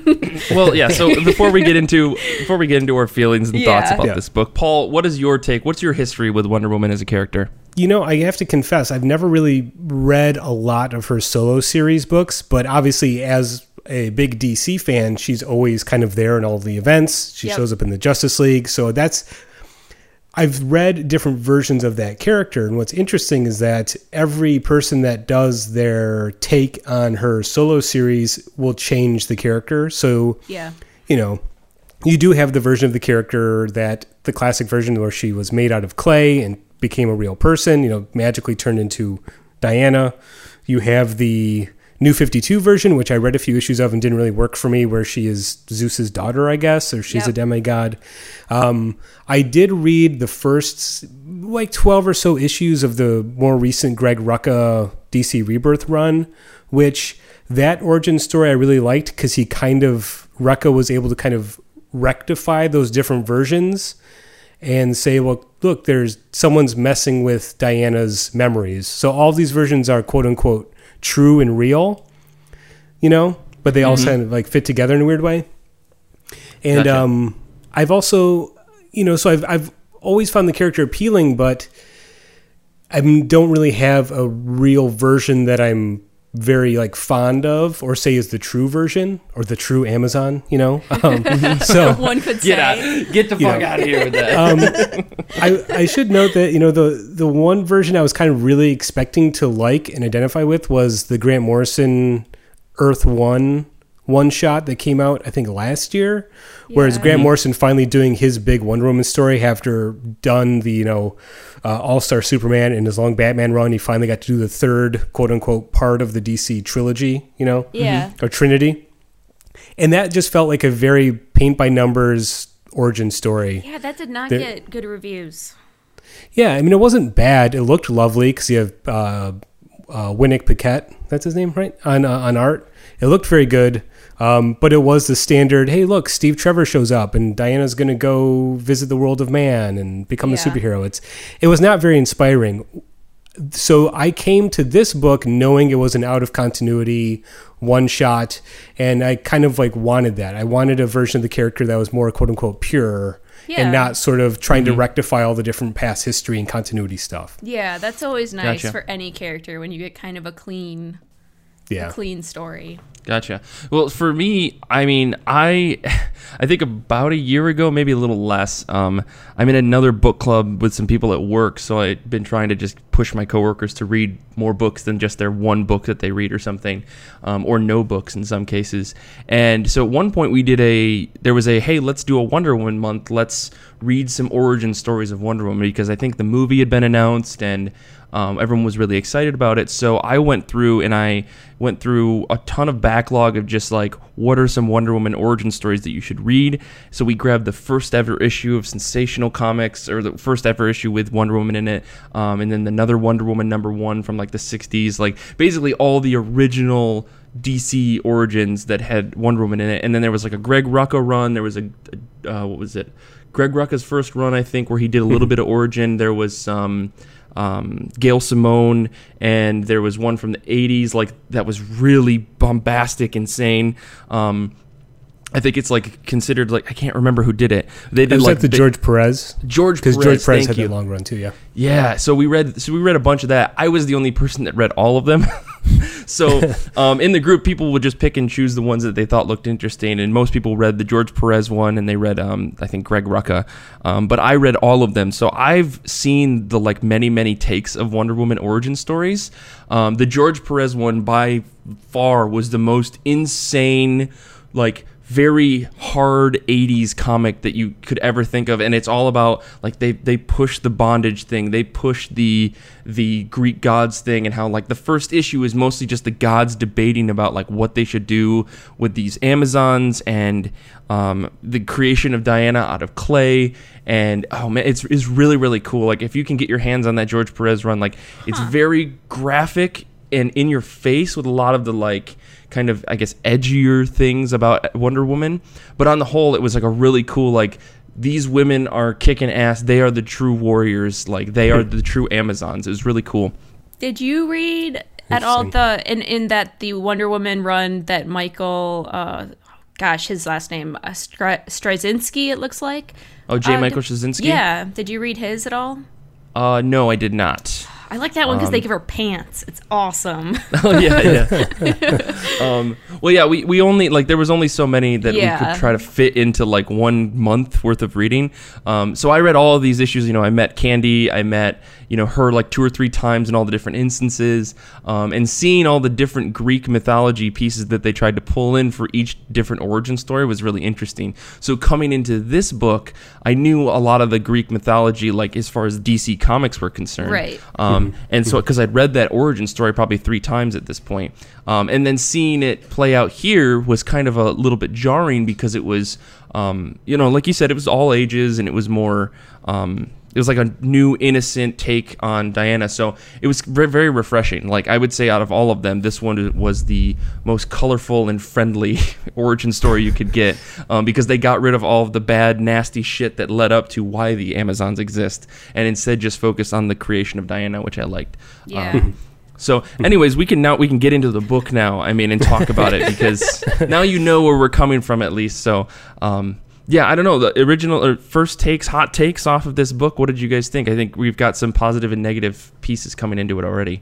Well, yeah. So before we get into before we get into our feelings and thoughts about Yeah. this book, Paul, what is your take? What's your history with Wonder Woman as a character? You know, I have to confess, I've never really read a lot of her solo series books, but obviously, as a big DC fan, she's always kind of there in all the events. She Yep. shows up in the Justice League. So that's, I've read different versions of that character. And what's interesting is that every person that does their take on her solo series will change the character. So, yeah. you know, you do have the version of the character that the classic version where she was made out of clay and became a real person, you know, magically turned into Diana. You have the new 52 version, which I read a few issues of and didn't really work for me, where she is Zeus's daughter, I guess, or she's a Yep. demigod. Um, I did read the first like 12 or so issues of the more recent Greg Rucka DC Rebirth run, which that origin story I really liked because he kind of, Rucka was able to kind of rectify those different versions and say, well, look, there's someone's messing with Diana's memories. So all these versions are quote unquote true and real, you know, but they all kind of like fit together in a weird way. And Gotcha. um, I've also, you know, so I've I've always found the character appealing, but I don't really have a real version that I'm very like fond of, or say is the true version or the true Amazon, you know. Um, so One could say. Get the fuck out of here with that. um, I, I should note that you know the the one version I was kind of really expecting to like and identify with was the Grant Morrison Earth One one shot that came out I think last year. Whereas Grant Morrison finally doing his big Wonder Woman story after done the you know uh, All Star Superman and his long Batman run, he finally got to do the third quote unquote part of the DC trilogy. You know, Yeah. or Trinity, and that just felt like a very paint by numbers origin story. Yeah, that did not There- get good reviews. Yeah, I mean, it wasn't bad. It looked lovely because you have uh, uh, Yanick Paquette, that's his name, right? On, uh, on art. It looked very good. Um, but it was the standard hey, look, Steve Trevor shows up and Diana's going to go visit the world of man and become a superhero. It's, it was not very inspiring. So I came to this book knowing it was an out of continuity one shot, and I kind of like wanted that. I wanted a version of the character that was more quote unquote pure Yeah. and not sort of trying to rectify all the different past history and continuity stuff. Yeah, that's always nice Gotcha. for any character when you get kind of a clean, Yeah. clean story. Gotcha. Well, for me, I mean, I, I think about a year ago, maybe a little less. Um, I'm in another book club with some people at work, so I've been trying to just push my coworkers to read more books than just their one book that they read or something, um, or no books in some cases. And so at one point we did a, there was a, hey, let's do a Wonder Woman month. Let's read some origin stories of Wonder Woman because I think the movie had been announced and um, everyone was really excited about it. So I went through and I went through a ton of backlog of just like what are some Wonder Woman origin stories that you should read. So we grabbed the first ever issue of Sensational Comics or the first ever issue with Wonder Woman in it, um, and then another Wonder Woman number one from like the '60s, like basically all the original DC origins that had Wonder Woman in it. And then there was like a Greg Rucka run. There was a, a uh, what was it? Greg Rucka's first run, I think, where he did a little bit of origin. There was some um, Gail Simone, and there was one from the '80s, like that was really bombastic, insane. Um, I think it's like considered like I can't remember who did it. They It did was like like the they- George Perez George because Perez. George Perez had you. the long run too. Yeah. Yeah, so we read so we read a bunch of that. I was the only person that read all of them. so um, in the group, people would just pick and choose the ones that they thought looked interesting, and most people read the George Perez one, and they read um, I think Greg Rucka, um, but I read all of them. So I've seen the like many many takes of Wonder Woman origin stories. Um, the George Perez one by far was the most insane, like very hard 80s comic that you could ever think of and it's all about like they they push the bondage thing. They push the the greek gods thing and how like the first issue is mostly just the gods debating about like what they should do with these amazons and um, the creation of diana out of clay. And oh man it's, it's really really cool. Like if you can get your hands on that george perez run like it's very graphic and in your face with a lot of the like kind of I guess edgier things about Wonder Woman, but on the whole it was like a really cool like these women are kicking ass. They are the true warriors. Like they are the true Amazons. It was really cool. Did you read at all the in in that the Wonder Woman run that Michael, uh, gosh, his last name uh, Stry- Straczynski, it looks like. Oh, J. Uh, Michael did- Straczynski. Yeah. Did you read his at all? Uh, no, I did not. I like that one because they Um, give her pants. It's awesome. oh yeah, yeah. um, well, yeah, we, we only like there was only so many that we could try to fit into like one month worth of reading. Um, so I read all of these issues. You know, I met Candy, I met you know her like two or three times in all the different instances, um, and seeing all the different Greek mythology pieces that they tried to pull in for each different origin story was really interesting. So coming into this book, I knew a lot of the Greek mythology, like as far as DC comics were concerned, Right. um, and so, because I'd read that origin story probably three times at this point, um, and then seeing it play out here was kind of a little bit jarring because it was, um, you know, like you said, it was all ages and it was more. Um, it was like a new innocent take on Diana, so it was very, very refreshing. Like I would say, out of all of them, this one was the most colorful and friendly origin story you could get um, because they got rid of all of the bad, nasty shit that led up to why the Amazons exist, and instead just focused on the creation of Diana, which I liked. Yeah. Um, so, anyways, we can now we can get into the book now. I mean, and talk about it because now you know where we're coming from at least. So, um, yeah, I don't know the original or first takes, hot takes off of this book. What did you guys think? I think we've got some positive and negative pieces coming into it already.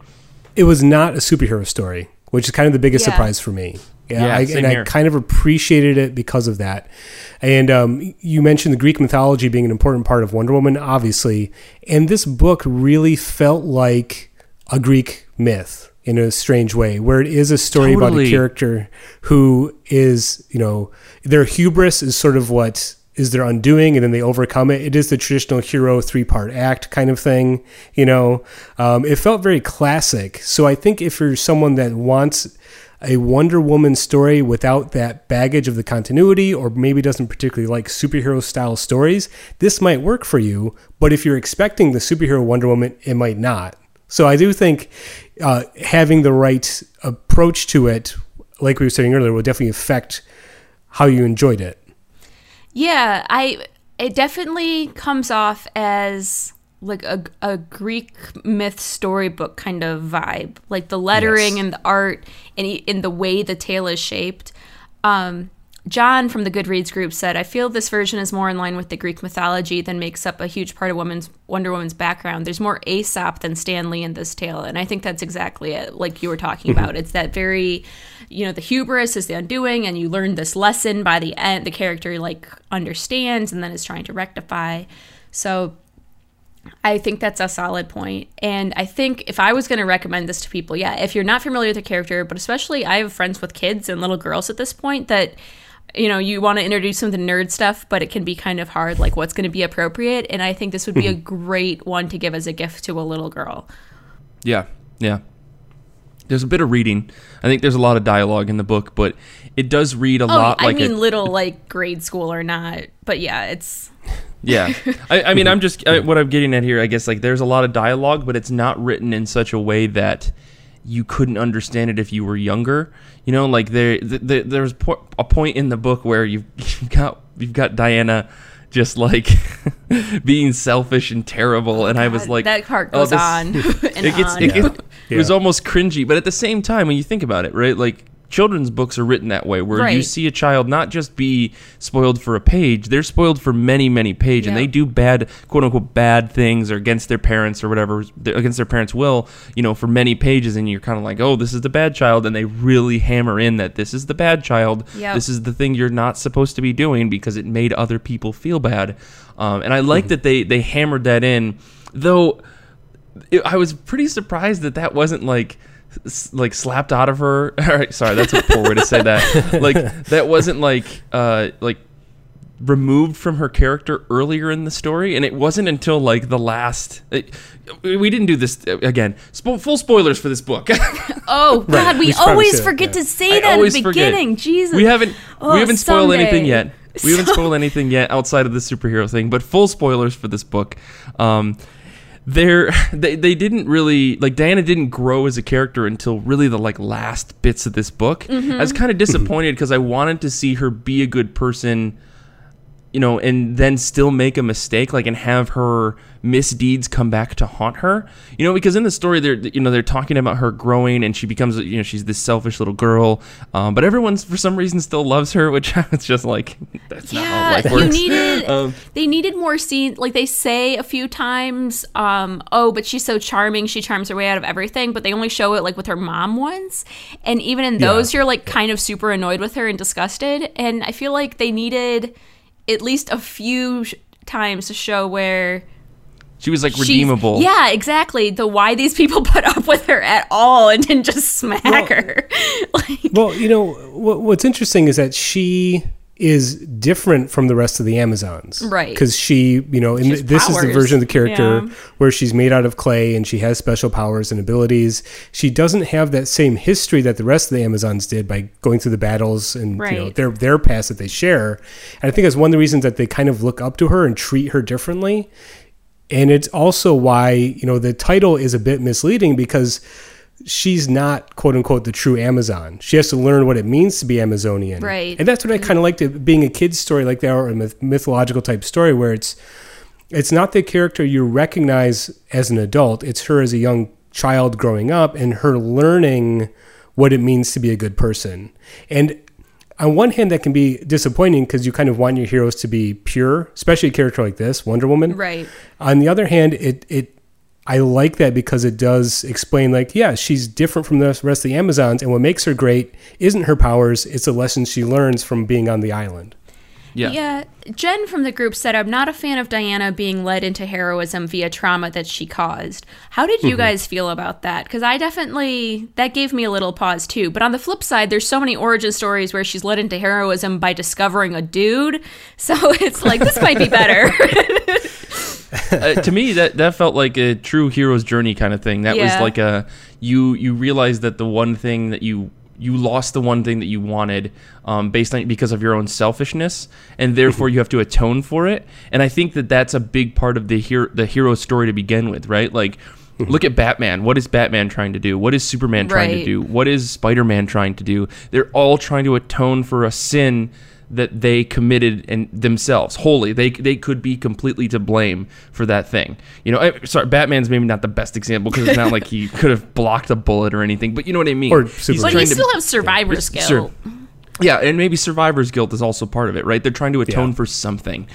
It was not a superhero story, which is kind of the biggest Yeah. surprise for me. Yeah, Yeah, I, same and here. I kind of appreciated it because of that. And um, you mentioned the Greek mythology being an important part of Wonder Woman, obviously. And this book really felt like a Greek myth in a strange way, where it is a story about a character who is, you know, their hubris is sort of what is their undoing and then they overcome it. It is the traditional hero three part act kind of thing, you know. Um, it felt very classic. So I think if you're someone that wants a Wonder Woman story without that baggage of the continuity, or maybe doesn't particularly like superhero style stories, this might work for you. But if you're expecting the superhero Wonder Woman, it might not. So I do think uh, having the right approach to it, like we were saying earlier, will definitely affect how you enjoyed it. Yeah, I it definitely comes off as like a, a Greek myth storybook kind of vibe, like the lettering Yes. and the art and in the way the tale is shaped. Um, John from the Goodreads group said, "I feel this version is more in line with the Greek mythology than makes up a huge part of woman's Wonder Woman's background. There's more Aesop than Stan Lee in this tale, and I think that's exactly it. Like you were talking mm-hmm. about, it's that very, you know, the hubris is the undoing, and you learn this lesson by the end. The character like understands and then is trying to rectify. So I think that's a solid point. And I think if I was going to recommend this to people, yeah, if you're not familiar with the character, but especially I have friends with kids and little girls at this point that, you know, you want to introduce some of the nerd stuff, but it can be kind of hard, like what's going to be appropriate. And I think this would be a hmm. great one to give as a gift to a little girl. Yeah, yeah. There's a bit of reading. I think there's a lot of dialogue in the book, but it does read a Oh, lot I like mean, a, little like grade school or not, but yeah, it's Yeah, I, I mean, I'm just I, what I'm getting at here. I guess like there's a lot of dialogue, but it's not written in such a way that you couldn't understand it if you were younger. You know, like there, th- th- there's po- a point in the book where you've, you've got you've got Diana just like being selfish and terrible, and I was like, that part oh, goes this- on and it gets on. it, gets, it was almost cringy, but at the same time, when you think about it, right? Like children's books are written that way, where you see a child not just be spoiled for a page, they're spoiled for many, many pages, and they do bad, quote unquote, bad things or against their parents or whatever, against their parents' will, you know, for many pages, and you're kind of like, oh, this is the bad child, and they really hammer in that this is the bad child, Yep. this is the thing you're not supposed to be doing because it made other people feel bad, um, and I like that they they hammered that in, though. It, I was pretty surprised that that wasn't like s- like slapped out of her. All right, sorry, that's a poor way to say that. Like that wasn't like uh like removed from her character earlier in the story and it wasn't until like the last it, we didn't do this uh, again spo- full spoilers for this book Oh God, we we always say forget yeah. to say I that at always the forget. beginning. Jesus, we haven't Oh, we haven't spoiled anything yet we haven't spoiled anything yet outside of the superhero thing but full spoilers for this book um they're they, they didn't really like diana didn't grow as a character until really the like last bits of this book Mm-hmm. i was kind of disappointed because i wanted to see her be a good person you know, and then still make a mistake, like, and have her misdeeds come back to haunt her, you know, because in the story, they're, you know, they're talking about her growing and she becomes, you know, she's this selfish little girl, um, but everyone's for some reason still loves her, which it's just like, that's not how Yeah, life you needed. Um, they needed more scenes. Like they say a few times, um, "Oh, but she's so charming. She charms her way out of everything." But they only show it like with her mom once, and even in those, you're like kind of super annoyed with her and disgusted. And I feel like they needed at least a few sh- times to show where she was like she's- redeemable. Yeah, exactly. The why these people put up with her at all and didn't just smack her. like, Well, you know what, what's interesting is that she is different from the rest of the Amazons, Right. Because she, you know, in the, this is the version of the character Yeah. where she's made out of clay and she has special powers and abilities. She doesn't have that same history that the rest of the Amazons did by going through the battles and you know their their past that they share. And I think that's one of the reasons that they kind of look up to her and treat her differently. And it's also why, you know, the title is a bit misleading because she's not quote unquote the true Amazon. She has to learn what it means to be Amazonian. Right. And that's what I kind of liked it being a kid's story like that or a myth- mythological type story where it's it's not the character you recognize as an adult, it's her as a young child growing up and her learning what it means to be a good person. And on one hand that can be disappointing because you kind of want your heroes to be pure, especially a character like this, Wonder Woman. right. On the other hand, it it I like that because it does explain like, yeah, she's different from the rest of the Amazons, and what makes her great isn't her powers; it's the lessons she learns from being on the island. Yeah. Yeah, Jen from the group said, I'm not a fan of Diana being led into heroism via trauma that she caused. How did you mm-hmm. guys feel about that? Because I definitely, that gave me a little pause too. But on the flip side, there's so many origin stories where she's led into heroism by discovering a dude. So it's like, this might be better. uh, to me that that felt like a true hero's journey kind of thing. That was like a you you realize that the one thing that you you lost the one thing that you wanted um, based on because of your own selfishness and therefore you have to atone for it. And i think that that's a big part of the hero the hero story to begin with right? Like look at batman. What is batman trying to do? What is superman trying to do? What is spider-man trying to do? They're all trying to atone for a sin that they committed and themselves wholly. They they could be completely to blame for that thing. You know, I, sorry, Batman's maybe not the best example because it's not like he could have blocked a bullet or anything. But you know what I mean. Or He's Superman. but trying you to- still have survivor's guilt. Sure. Yeah, and maybe survivor's guilt is also part of it, right? They're trying to atone Yeah. for something.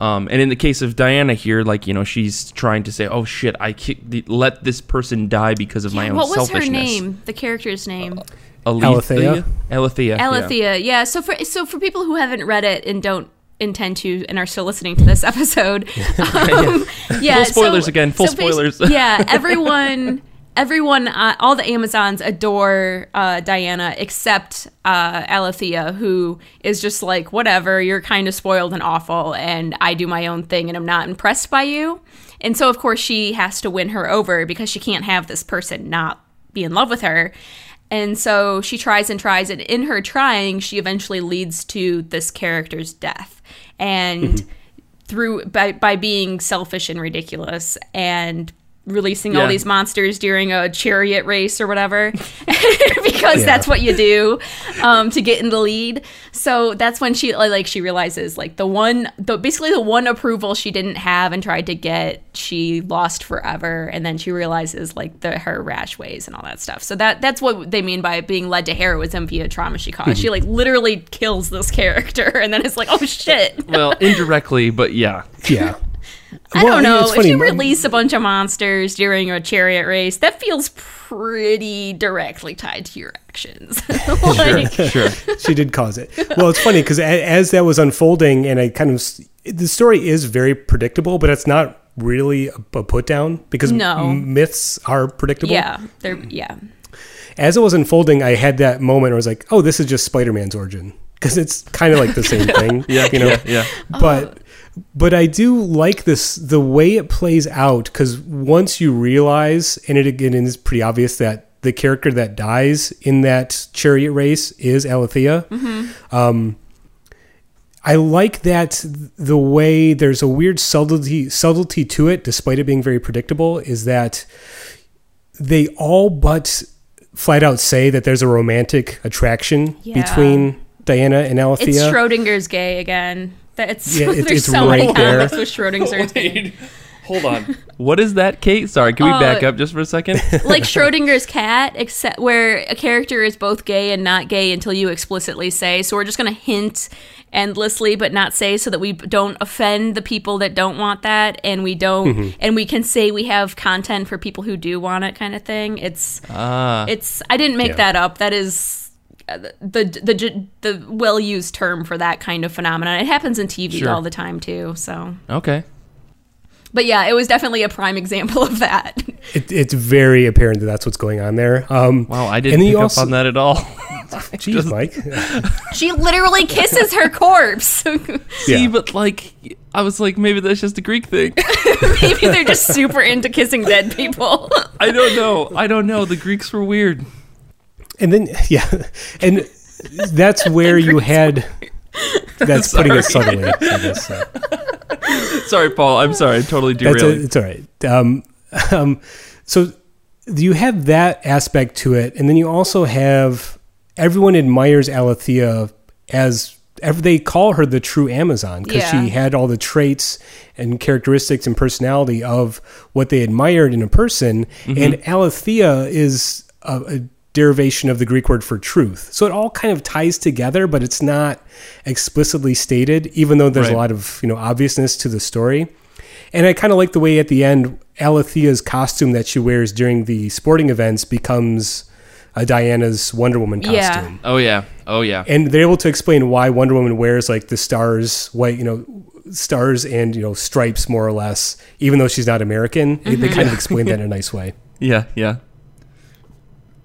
Um, and in the case of Diana here, like you know, she's trying to say, "Oh shit, I ki- let this person die because of my own What was her name? The character's name? Alethea. Alethea. Alethea. Yeah. So for so for people who haven't read it and don't intend to and are still listening to this episode, um, yeah. Full spoilers so- again, full so spoilers. yeah. Everyone. Everyone, uh, all the Amazons adore uh, Diana except uh, Alethea, who is just like, whatever, you're kind of spoiled and awful, and I do my own thing, and I'm not impressed by you. And so, of course, she has to win her over because she can't have this person not be in love with her. And so she tries and tries, and in her trying, she eventually leads to this character's death. And mm-hmm. through by by being selfish and ridiculous and releasing all these monsters during a chariot race or whatever because that's what you do um, to get in the lead. So that's when she like she realizes like the one the basically the one approval she didn't have and tried to get she lost forever. And then she realizes like the her rash ways and all that stuff. So that that's what they mean by being led to heroism via trauma she caused. She like literally kills this character and then it's like oh shit. Well, indirectly, but yeah. Yeah. I Well, don't know. it's If funny, you release a bunch of monsters during a chariot race, that feels pretty directly tied to your actions. like, Sure. she did cause it. Well, it's funny because as that was unfolding, and I kind of the story is very predictable, but it's not really a, a put down because No. m- myths are predictable. yeah, they're yeah. As it was unfolding, I had that moment where I was like, "Oh, this is just Spider Man's origin," because it's kind of like the same thing. Yeah. you know. Yeah. yeah. But oh. But I do like this the way it plays out because once you realize, and it again is pretty obvious that the character that dies in that chariot race is Alethea. Um, I like that the way there's a weird subtlety subtlety to it, despite it being very predictable, is that they all but flat out say that there's a romantic attraction Yeah. between Diana and Alethea. It's Schrodinger's gay again. That's Yeah, it- there's it's so many right there. comics with Schrodinger's gay. Hold on. What is that, Kate? Sorry, can we Uh, back up just for a second? like Schrodinger's cat, except where a character is both gay and not gay until you explicitly say. So we're just going to hint endlessly, but not say, so that we don't offend the people that don't want that, and we don't, Mm-hmm. and we can say we have content for people who do want it, kind of thing. It's, Ah. it's. I didn't make Yeah. that up. That is. Uh, The the the, the well used term for that kind of phenomenon. It happens in TV Sure. all the time too. So, okay. but yeah, it was definitely a prime example of that. it, it's very apparent that that's what's going on there. Um, Wow, I didn't then you pick also- up on that at all. Jeez, Mike. she literally kisses her corpse. See, Yeah. but like, I was like, maybe that's just a Greek thing. Maybe they're just super into kissing dead people. I don't know. I don't know. The Greeks were weird. And then, yeah, and that's where you had. That's putting it subtly. I guess. so. Sorry, Paul. I'm sorry. I'm totally That's derailing. a, it's all right. Um, um, so you have that aspect to it, and then you also have everyone admires Alethea as they call her the true Amazon because Yeah. she had all the traits and characteristics and personality of what they admired in a person, and Alethea is a, a derivation of the Greek word for truth. So it all kind of ties together, but it's not explicitly stated, even though there's Right. a lot of you know obviousness to the story. And I kind of like the way at the end, Alethea's costume that she wears during the sporting events becomes uh, Diana's Wonder Woman costume. Yeah. oh yeah. Oh yeah. And they're able to explain why Wonder Woman wears like the stars, white, you know, stars and, you know, stripes more or less, even though she's not American. They- They kind of explain that in a nice way. Yeah, yeah.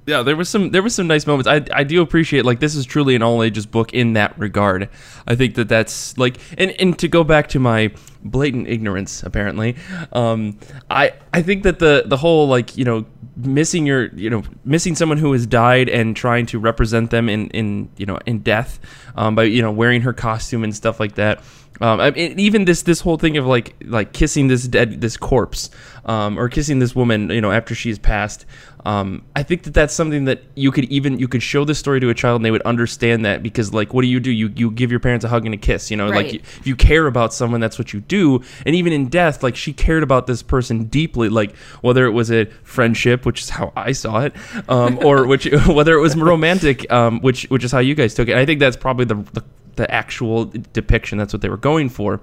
Yeah, there was some there was some nice moments. I I do appreciate like this is truly an all ages book in that regard. I think that that's like and and to go back to my blatant ignorance apparently. Um I I think that the the whole like, you know, missing your, you know, missing someone who has died and trying to represent them in in, you know, in death um by, you know, wearing her costume and stuff like that. Um, I mean, even this this whole thing of like like kissing this dead this corpse, um, or kissing this woman, you know, after she's passed. Um, I think that that's something that you could even you could show this story to a child and they would understand that because like what do you do? You you give your parents a hug and a kiss, you know, Right. like if you care about someone, that's what you do. And even in death, like she cared about this person deeply, like whether it was a friendship, which is how I saw it, um, or which whether it was romantic, um, which which is how you guys took it. I think that's probably the, the the actual depiction. That's what they were going for.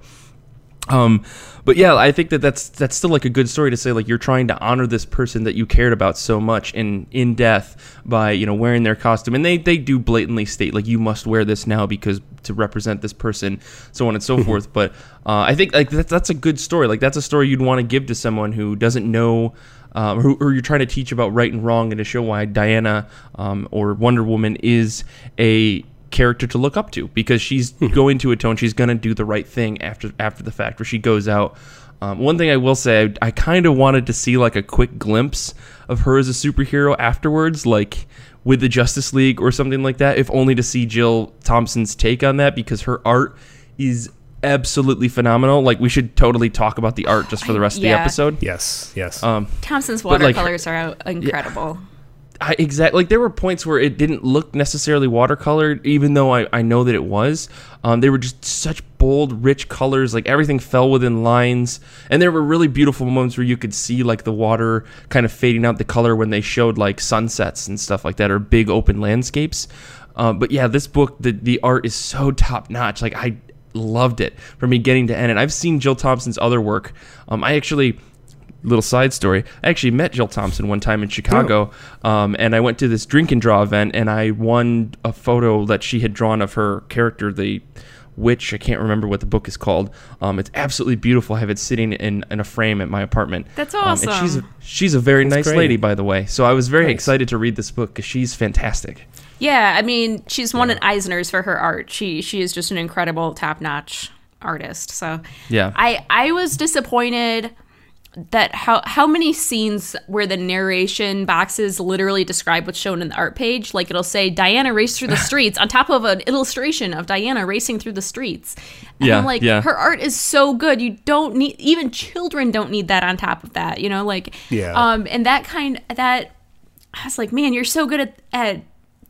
Um, but yeah, I think that that's that's still like a good story to say like you're trying to honor this person that you cared about so much in in death by you know wearing their costume, and they they do blatantly state like you must wear this now because to represent this person, so on and so forth. But uh, I think like that's that's a good story. Like that's a story you'd want to give to someone who doesn't know. Um, who, or you're trying to teach about right and wrong and to show why Diana um, or Wonder Woman is a character to look up to because she's going to atone. She's going to do the right thing after after the fact, where she goes out. Um, one thing I will say, I, I kind of wanted to see like a quick glimpse of her as a superhero afterwards, like with the Justice League or something like that, if only to see Jill Thompson's take on that because her art is absolutely phenomenal. Like we should totally talk about the art just for the rest of the Yeah. episode. Yes, yes. Um, Thompson's But, like, watercolors are out- incredible. I exactly like there were points where it didn't look necessarily watercolored, even though I, I know that it was. Um, they were just such bold, rich colors. Like everything fell within lines, and there were really beautiful moments where you could see like the water kind of fading out the color when they showed like sunsets and stuff like that, or big open landscapes. Uh, but yeah, this book, the the art is so top notch. Like I loved it from beginning to end. And I've seen Jill Thompson's other work. Um, I actually little side story. I actually met Jill Thompson one time in Chicago, um, and I went to this drink and draw event, and I won a photo that she had drawn of her character, the witch. I can't remember what the book is called. Um, it's absolutely beautiful. I have it sitting in, in a frame at my apartment. That's Um, and she's a, she's a very nice great. lady, by the way. So I was very Nice. excited to read this book because she's fantastic. Yeah, I mean, she's won an Eisner's for her art. She she is just an incredible top notch artist. So Yeah. I I was disappointed that how how many scenes where the narration boxes literally describe what's shown in the art page? Like it'll say diana raced through the streets on top of an illustration of diana racing through the streets. And Yeah, I'm like yeah. her art is so good. You don't need even children don't need that on top of that you know like Yeah. um and that kind that i was like man you're so good at, at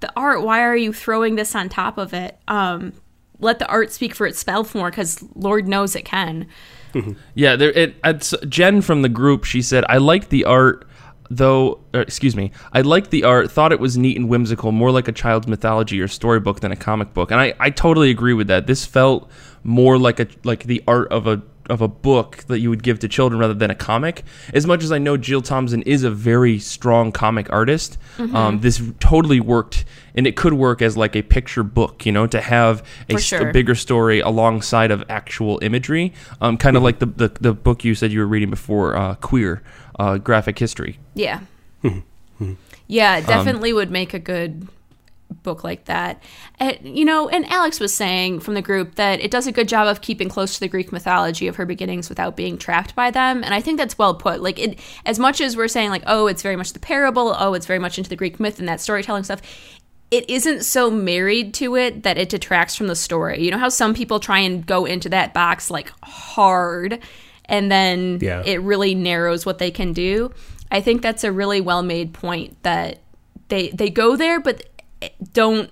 the art. Why are you throwing this on top of it? Um let the art speak for itself more because lord knows it can Yeah, there. It, it's Jen from the group. She said, "I liked the art, though. Uh, excuse me. I liked the art. Thought it was neat and whimsical, more like a child's mythology or storybook than a comic book." And I, I totally agree with that. This felt more like a like the art of a of a book that you would give to children rather than a comic. As much as I know Jill Thompson is a very strong comic artist, um, this totally worked, and it could work as like a picture book. You know, to have a, For st- sure. bigger story alongside of actual imagery, um, kind of like the, the the book you said you were reading before, uh, Queer, uh, graphic history. Yeah. yeah, it definitely would make a good book like that. And, you know, and Alex was saying from the group that it does a good job of keeping close to the Greek mythology of her beginnings without being trapped by them. And I think that's well put. Like it as much as we're saying like, oh, it's very much the parable, oh, it's very much into the Greek myth and that storytelling stuff. It isn't so married to it that it detracts from the story. You know how some people try and go into that box like hard and then Yeah. it really narrows what they can do. I think that's a really well made point that they they go there but don't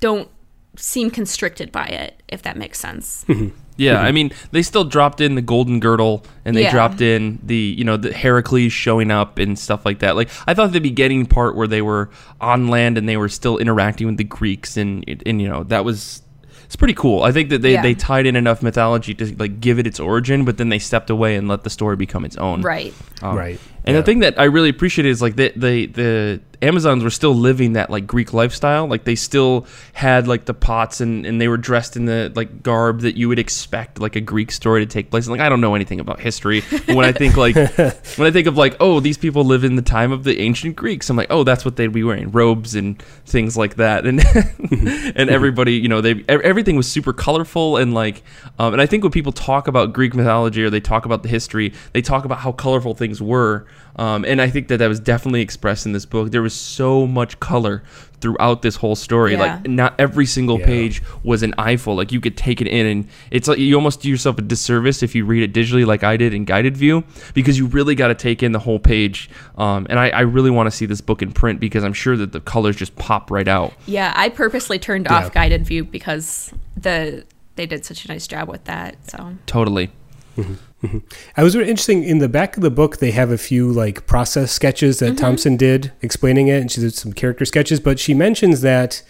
don't seem constricted by it if that makes sense. Yeah, I mean, they still dropped in the golden girdle, and they Yeah. dropped in the you know the Heracles showing up and stuff like that. Like I thought the beginning part where they were on land and they were still interacting with the Greeks, and and you know that was. It's pretty cool. I think that they, Yeah. they tied in enough mythology to like give it its origin, but then they stepped away and let the story become its own. right. Um, Right. And Yeah. the thing that I really appreciate is like the, the the Amazons were still living that like Greek lifestyle. Like they still had like the pots and, and they were dressed in the like garb that you would expect like a Greek story to take place. And, like I don't know anything about history, but when I think like when I think of like oh these people live in the time of the ancient Greeks, I'm like oh that's what they'd be wearing robes and things like that. And and everybody you know they everything was super colorful and like um, and I think when people talk about Greek mythology or they talk about the history, they talk about how colorful things were. Um, and I think that that was definitely expressed in this book. There was so much color throughout this whole story. Yeah. Like not every single Yeah. page was an eyeful. Like you could take it in, and it's like you almost do yourself a disservice if you read it digitally, like I did in guided view, because you really got to take in the whole page. Um, and I, I really want to see this book in print because I'm sure that the colors just pop right out. Yeah, I purposely turned Yeah. off guided view because the they did such a nice job with that. So Totally. Mm-hmm. I was really interesting in the back of the book. They have a few like process sketches that mm-hmm. Thompson did explaining it, and she did some character sketches. But she mentions that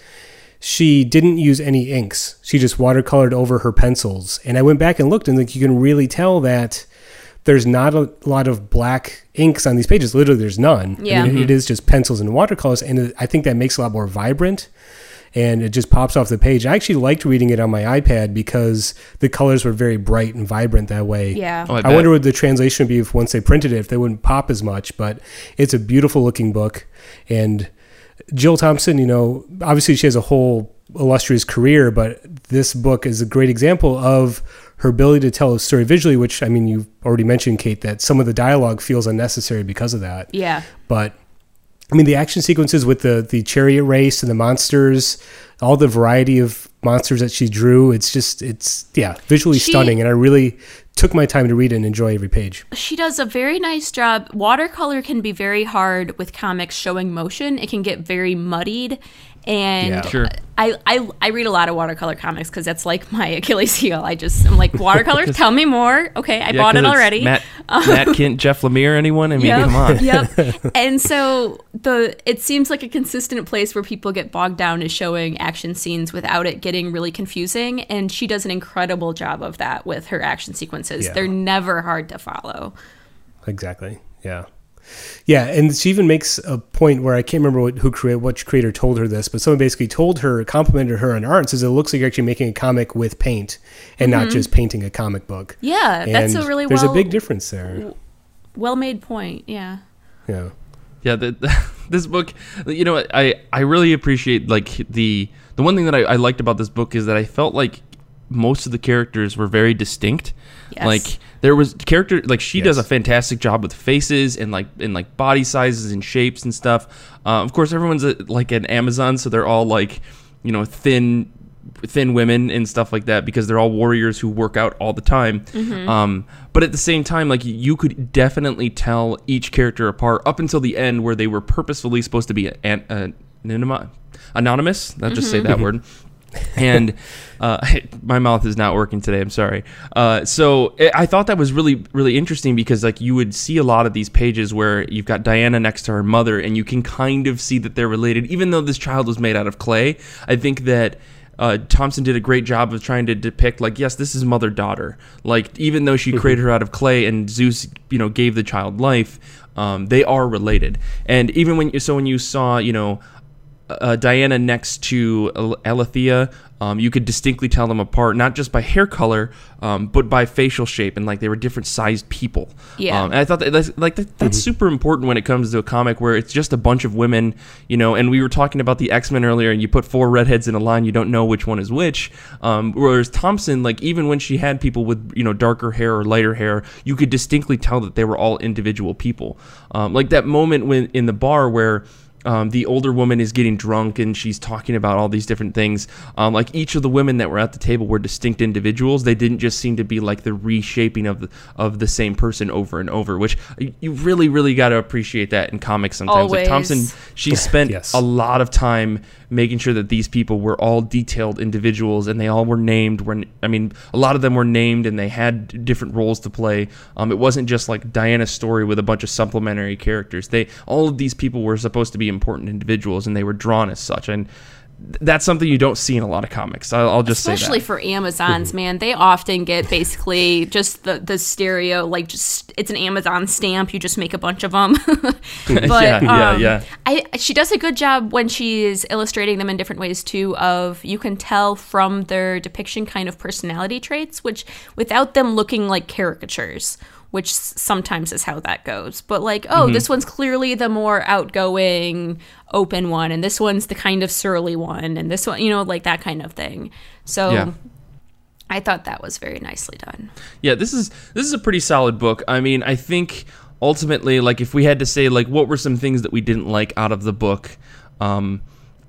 she didn't use any inks; she just watercolored over her pencils. And I went back and looked, and like you can really tell that there's not a lot of black inks on these pages. Literally, there's none. I Yeah. mean, it is just pencils and watercolors, and I think that makes it a lot more vibrant. And it just pops off the page. I actually liked reading it on my iPad because the colors were very bright and vibrant that way. yeah. Oh, I, I, wonder what the translation would be if once they printed it, if they wouldn't pop as much. But it's a beautiful looking book, and Jill Thompson, you know, obviously she has a whole illustrious career, but this book is a great example of her ability to tell a story visually. Which I mean, you've already mentioned, Kate, that some of the dialogue feels unnecessary because of that. yeah. But I mean, the action sequences with the the chariot race and the monsters, all the variety of monsters that she drew, it's just it's yeah, visually She- stunning, and I really took my time to read and enjoy every page. she does a very nice job. Watercolor can be very hard with comics showing motion. It can get very muddied. And Yeah. Sure. I, I I read a lot of watercolor comics because that's like my Achilles heel. I just I'm like watercolor. tell me more. Okay, I Yeah, bought it already. Matt, um, Matt Kindt, Jeff Lemire, anyone? I mean, Yep. come on. yep. And so the it seems like a consistent place where people get bogged down is showing action scenes without it getting really confusing. And she does an incredible job of that with her action sequences. Yeah. They're never hard to follow. Exactly. Yeah. Yeah, and she even makes a point where I can't remember what who create which creator told her this, but someone basically told her, complimented her on art, and says it looks like you're actually making a comic with paint and not just painting a comic book. Yeah, Mm-hmm. that's a really there's well a big difference there. well made point. Yeah. Yeah. Yeah, the, this book, you know, I I really appreciate like the the one thing that I, I liked about this book is that I felt like most of the characters were very distinct. Yes. Like there was character like she does a fantastic job with faces and like and like body sizes and shapes and stuff. Uh, of course, everyone's a, like an Amazon, so they're all like you know thin thin women and stuff like that because they're all warriors who work out all the time. Um, but at the same time, like you could definitely tell each character apart up until the end where they were purposefully supposed to be an, an, anonymous. Anonymous. I'll just say that word. and uh, my mouth is not working today. I'm sorry. Uh, so I I thought that was really, really interesting because like you would see a lot of these pages where you've got Diana next to her mother, and you can kind of see that they're related, even though this child was made out of clay. I think that. Uh, Thompson did a great job of trying to depict, like, yes, this is mother daughter. Like, even though she created her out of clay and Zeus, you know, gave the child life, um, they are related. And even when you, so when you saw, you know, uh, Diana next to El- Alethea, um, you could distinctly tell them apart, not just by hair color, um, but by facial shape, and like they were different sized people. Yeah. Um, and I thought that that's, like that, that's super important when it comes to a comic where it's just a bunch of women, you know. And we were talking about the X Men earlier, and you put four redheads in a line, you don't know which one is which. Um, whereas Thompson, like even when she had people with you know darker hair or lighter hair, you could distinctly tell that they were all individual people. Um, like that moment when in the bar where um, the older woman is getting drunk and she's talking about all these different things. Um, like each of the women that were at the table were distinct individuals. They didn't just seem to be like the reshaping of the of the same person over and over. Which you- you really, really got to appreciate that in comics sometimes. Like Thompson, she spent Yes. a lot of time making sure that these people were all detailed individuals and they all were named. When I mean, a lot of them were named and they had different roles to play. Um, it wasn't just like Diana's story with a bunch of supplementary characters. They all of these people were supposed to be important individuals and they were drawn as such. And that's something you don't see in a lot of comics. I'll, I'll just Especially say that. for Amazons, man, they often get basically just the the stereo, like just it's an Amazon stamp. You just make a bunch of them. but Yeah, yeah, um, yeah. I she does a good job when she's illustrating them in different ways too. Of you can tell from their depiction kind of personality traits, which without them looking like caricatures. Which sometimes is how that goes. But like, oh, Mm-hmm. this one's clearly the more outgoing, open one, and this one's the kind of surly one, and this one, you know, like that kind of thing. So Yeah. I thought that was very nicely done. Yeah, this is this is a pretty solid book. I mean, I think ultimately, like, if we had to say, like, what were some things that we didn't like out of the book, um,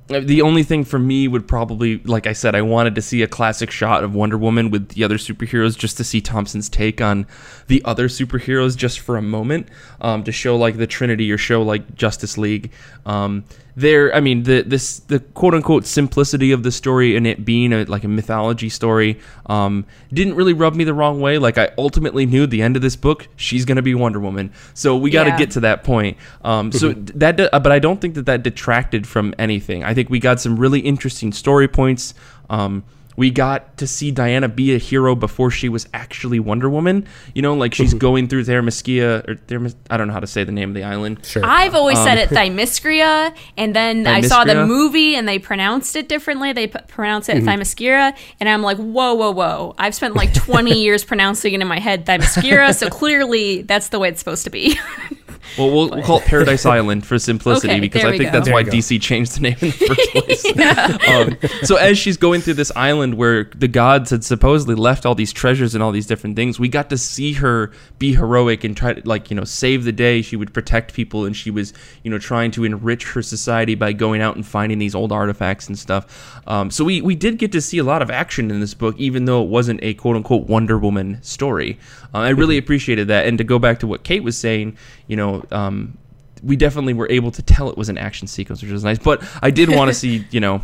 the only thing for me would probably, like I said, I wanted to see a classic shot of Wonder Woman with the other superheroes, just to see Thompson's take on the other superheroes, just for a moment, um, to show like the Trinity or show like Justice League. Um, there, I mean, the this the quote unquote simplicity of the story and it being a, like a mythology story um, didn't really rub me the wrong way. Like I ultimately knew at the end of this book, she's gonna be Wonder Woman. So we got to Yeah. get to that point. Um, so that, but I don't think that that detracted from anything. I think we got some really interesting story points. Um, we got to see Diana be a hero before she was actually Wonder Woman. You know, like she's mm-hmm. going through Theramaskia or Theramis- I don't know how to say the name of the island. Sure. I've always said um, it Thymyscira, and then I saw the movie and they pronounced it differently. They p- pronounce it mm-hmm. Thymyscira, and I'm like, whoa, whoa, whoa! I've spent like 20 years pronouncing it in my head Thymyscira, so clearly that's the way it's supposed to be. Well, we'll, we'll call it Paradise Island for simplicity Okay, because I think go. that's There why. DC changed the name in the first place. um, so as she's going through this island where the gods had supposedly left all these treasures and all these different things, we got to see her be heroic and try to like you know save the day. She would protect people and she was you know trying to enrich her society by going out and finding these old artifacts and stuff. Um, so we we did get to see a lot of action in this book, even though it wasn't a quote unquote Wonder Woman story. Uh, I really appreciated that. And to go back to what Kate was saying, you know. Um, we definitely were able to tell it was an action sequence, which was nice. But I did want to see, you know,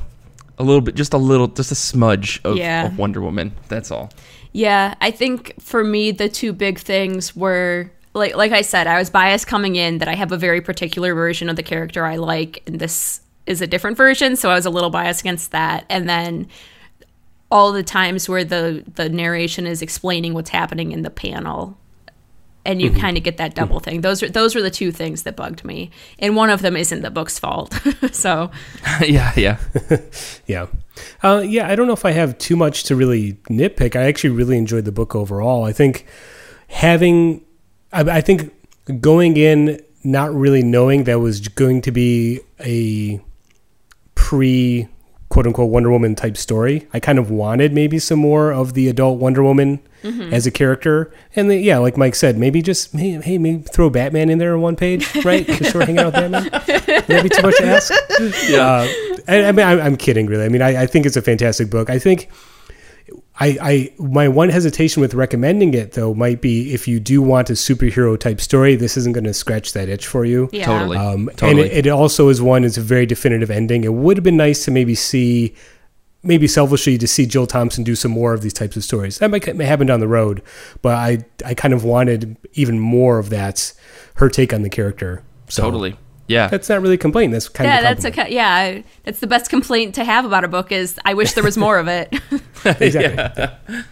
a little bit, just a little, just a smudge of, Yeah. of Wonder Woman. That's all. Yeah, I think for me the two big things were like like I said, I was biased coming in that I have a very particular version of the character I like, and this is a different version, so I was a little biased against that. And then all the times where the the narration is explaining what's happening in the panel. And you kind of get that double thing. Those are those were the two things that bugged me, and one of them isn't the book's fault. so yeah, yeah. Yeah. Uh, yeah, I don't know if I have too much to really nitpick. I actually really enjoyed the book overall. I think having, I, I think going in not really knowing that was going to be a pre quote unquote Wonder Woman type story. I kind of wanted maybe some more of the adult Wonder Woman as a character. And then, yeah, like Mike said, maybe just, hey, hey, maybe throw Batman in there on one page, right? Because we're hanging out with Batman. Would that be too much to ask? Yeah. Uh, I, I mean, I, I'm kidding, really. I mean, I, I think it's a fantastic book. I think I, I, my one hesitation with recommending it though might be if you do want a superhero type story, this isn't going to scratch that itch for you. yeah, Totally. Um, Totally. And it, it also is one. It's a very definitive ending. It would have been nice to maybe see, maybe selfishly, to see Jill Thompson do some more of these types of stories. That might, may happen down the road, but I, I kind of wanted even more of that, her take on the character. So totally. Yeah. That's not really a complaint. That's kind yeah, of a that's compliment. okay. Yeah, that's the best complaint to have about a book is I wish there was more of it. exactly.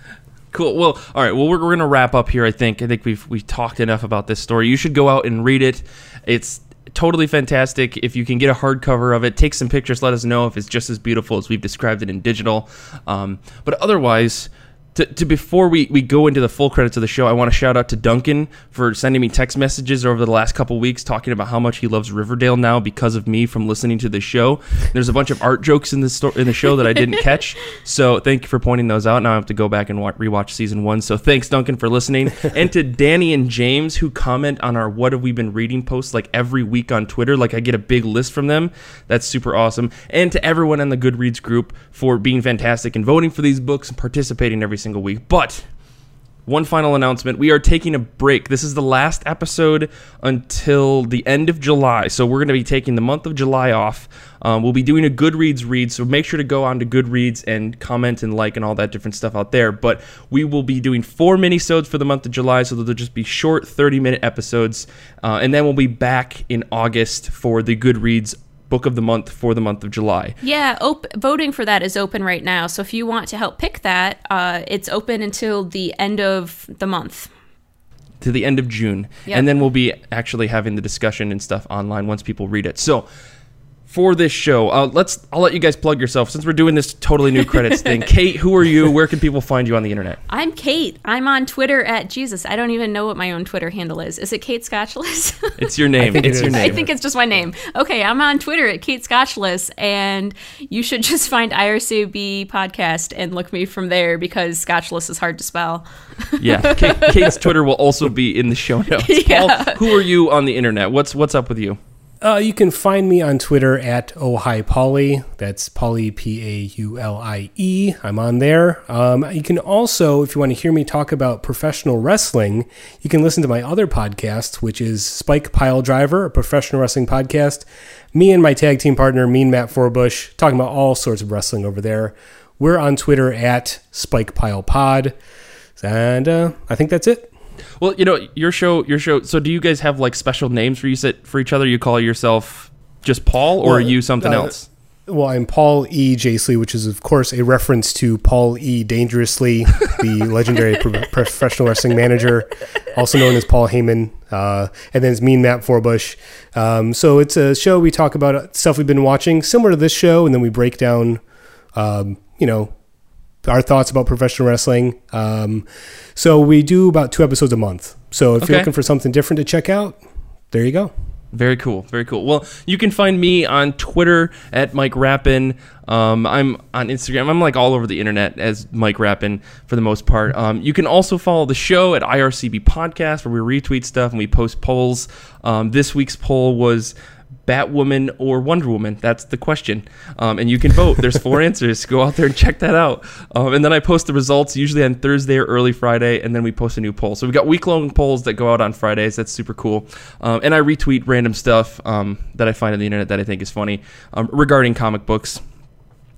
Cool. Well, all right. Well, we're, we're gonna wrap up here. I think. I think we've we've talked enough about this story. You should go out and read it. It's totally fantastic. If you can get a hardcover of it, take some pictures. Let us know if it's just as beautiful as we've described it in digital. Um, but otherwise. To, to before we, we go into the full credits of the show, I want to shout out to Duncan for sending me text messages over the last couple weeks talking about how much he loves Riverdale now because of me from listening to the show. There's a bunch of art jokes in the sto- in the show that I didn't catch, so thank you for pointing those out. Now I have to go back and wa- rewatch season one. So thanks, Duncan, for listening, and to Danny and James who comment on our "What Have We Been Reading" posts like every week on Twitter. Like I get a big list from them. That's super awesome. And to everyone in the Goodreads group for being fantastic and voting for these books and participating every single week. But one final announcement. We are taking a break. This is the last episode until the end of July. So we're going to be taking the month of July off. Um, we'll be doing a Goodreads read. So make sure to go on to Goodreads and comment and like and all that different stuff out there. But we will be doing four mini-sodes for the month of July. So they'll just be short 30 minute episodes. Uh, and then we'll be back in August for the Goodreads book of the month for the month of July. yeah, op- voting for that is open right now. So if you want to help pick that, uh, it's open until the end of the month. to the end of June, Yep. and then we'll be actually having the discussion and stuff online once people read it. So. For this show, uh, let's. I'll let you guys plug yourself since we're doing this totally new credits thing. Kate, who are you? Where can people find you on the internet? I'm Kate. I'm on Twitter at Jesus. I don't even know what my own Twitter handle is. Is it Kate Scotchless? It's your name. it It's your name. I think it's just my name. Okay, I'm on Twitter at Kate Scotchless, and you should just find IRCB podcast and look me from there because Scotchless is hard to spell. yeah. Kate, Kate's Twitter will also be in the show notes. Yeah. Paul, who are you on the internet? What's What's up with you? Uh, you can find me on Twitter at oh hi Paulie. That's Paulie P A U L I E. I'm on there. Um, you can also, if you want to hear me talk about professional wrestling, you can listen to my other podcast, which is Spike Pile Driver, a professional wrestling podcast. Me and my tag team partner, Mean Matt Forbush, talking about all sorts of wrestling over there. We're on Twitter at Spike Pile Pod, and uh, I think that's it. Well, you know your show. Your show. So, do you guys have like special names for you sit for each other? You call yourself just Paul, or are you something uh, else? Well, I'm Paul E. Jasley, which is, of course, a reference to Paul E. Dangerously, the legendary pro- professional wrestling manager, also known as Paul Heyman. Uh, and then it's Mean Matt Forbush. Um, so it's a show we talk about stuff we've been watching, similar to this show, and then we break down, um, you know, our thoughts about professional wrestling. Um, so we do about two episodes a month. So if Okay. you're looking for something different to check out, there you go. Very cool. Very cool. Well, you can find me on Twitter at Mike Rappin. Um, I'm on Instagram. I'm like all over the internet as Mike Rappin for the most part. Um, you can also follow the show at IRCB Podcast where we retweet stuff and we post polls. Um, this week's poll was Batwoman or Wonder Woman? That's the question. Um, and you can vote. There's four answers. Go out there and check that out. Um, and then I post the results usually on Thursday or early Friday, and then we post a new poll. So we've got week long polls that go out on Fridays. That's super cool. Um, and I retweet random stuff um, that I find on the internet that I think is funny um, regarding comic books.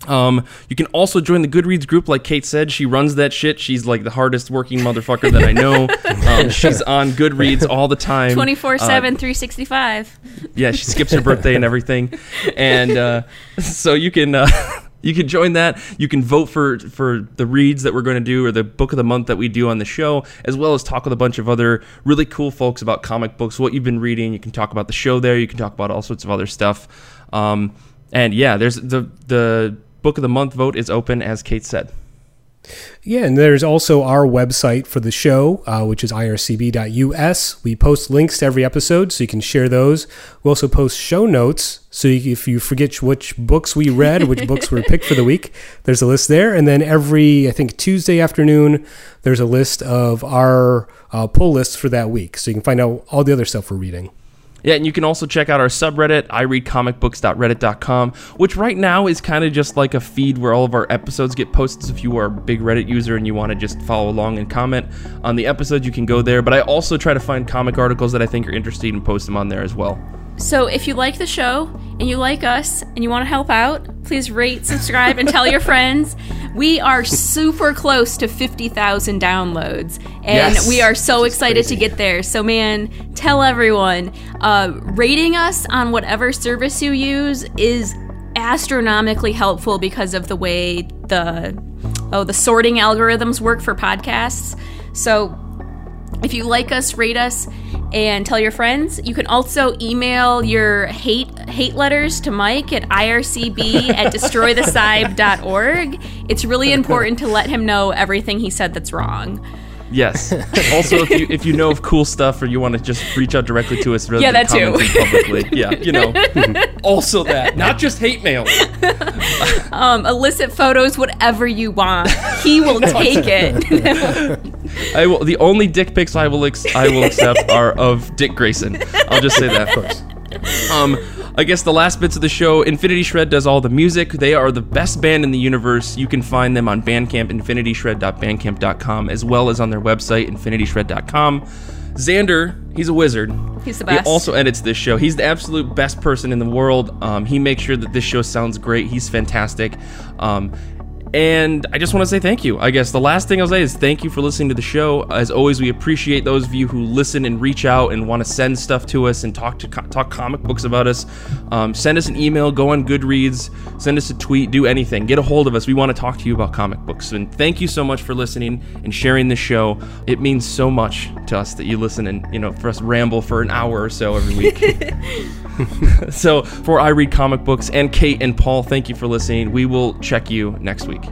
Um, you can also join the Goodreads group, like Kate said. She runs that shit. She's like the hardest working motherfucker that I know. Um, she's on Goodreads all the time. 24 Uh, 7, 365. yeah, she skips her birthday and everything, and uh, so you can uh, you can join that. You can vote for for the reads that we're going to do or the book of the month that we do on the show, as well as talk with a bunch of other really cool folks about comic books, what you've been reading. You can talk about the show there. You can talk about all sorts of other stuff. Um, and yeah, there's the the book of the month vote is open, as Kate said. Yeah, and there's also our website for the show, uh, which is ircb.us. We post links to every episode, so you can share those. We also post show notes, so you, if you forget which books we read, which books were picked for the week, there's a list there. And then every, I think, Tuesday afternoon, there's a list of our uh, pull lists for that week, so you can find out all the other stuff we're reading. Yeah, and you can also check out our subreddit, ireadcomicbooks.reddit.com, which right now is kind of just like a feed where all of our episodes get posted. So if you are a big Reddit user and you want to just follow along and comment on the episodes, you can go there. But I also try to find comic articles that I think are interesting and post them on there as well. So if you like the show and you like us and you want to help out, please rate, subscribe, and tell your friends. We are super close to 50,000 downloads, and Yes. we are so excited to get there. So, man, tell everyone. Uh, rating us on whatever service you use is astronomically helpful because of the way the oh the sorting algorithms work for podcasts. So if you like us, rate us and tell your friends. You can also email your hate hate letters to Mike at ircb at destroythecyb.org. It's really important to let him know everything he said that's wrong. Yes. also, if you if you know of cool stuff or you want to just reach out directly to us rather Yeah, than that too. publicly, yeah, you know. also that, not just hate mail. Um, illicit photos, whatever you want, he will take it. I will. The only dick pics I will ex- I will accept are of Dick Grayson. I'll just say that. Of course. Um, I guess the last bits of the show, Infinity Shred does all the music. They are the best band in the universe. You can find them on Bandcamp, infinityshred.bandcamp.com, as well as on their website, infinityshred.com. Xander, he's a wizard. He's the best. He also edits this show. He's the absolute best person in the world. Um, he makes sure that this show sounds great. He's fantastic. Um, and I just want to say thank you. I guess the last thing I'll say is thank you for listening to the show. As always, we appreciate those of you who listen and reach out and want to send stuff to us and talk to talk comic books about us. Um, send us an email, go on Goodreads, send us a tweet, do anything. Get a hold of us. We want to talk to you about comic books. And thank you so much for listening and sharing this show. It means so much to us that you listen and you know for us ramble for an hour or so every week. so for I read comic books and Kate and Paul, thank you for listening. We will check you next week.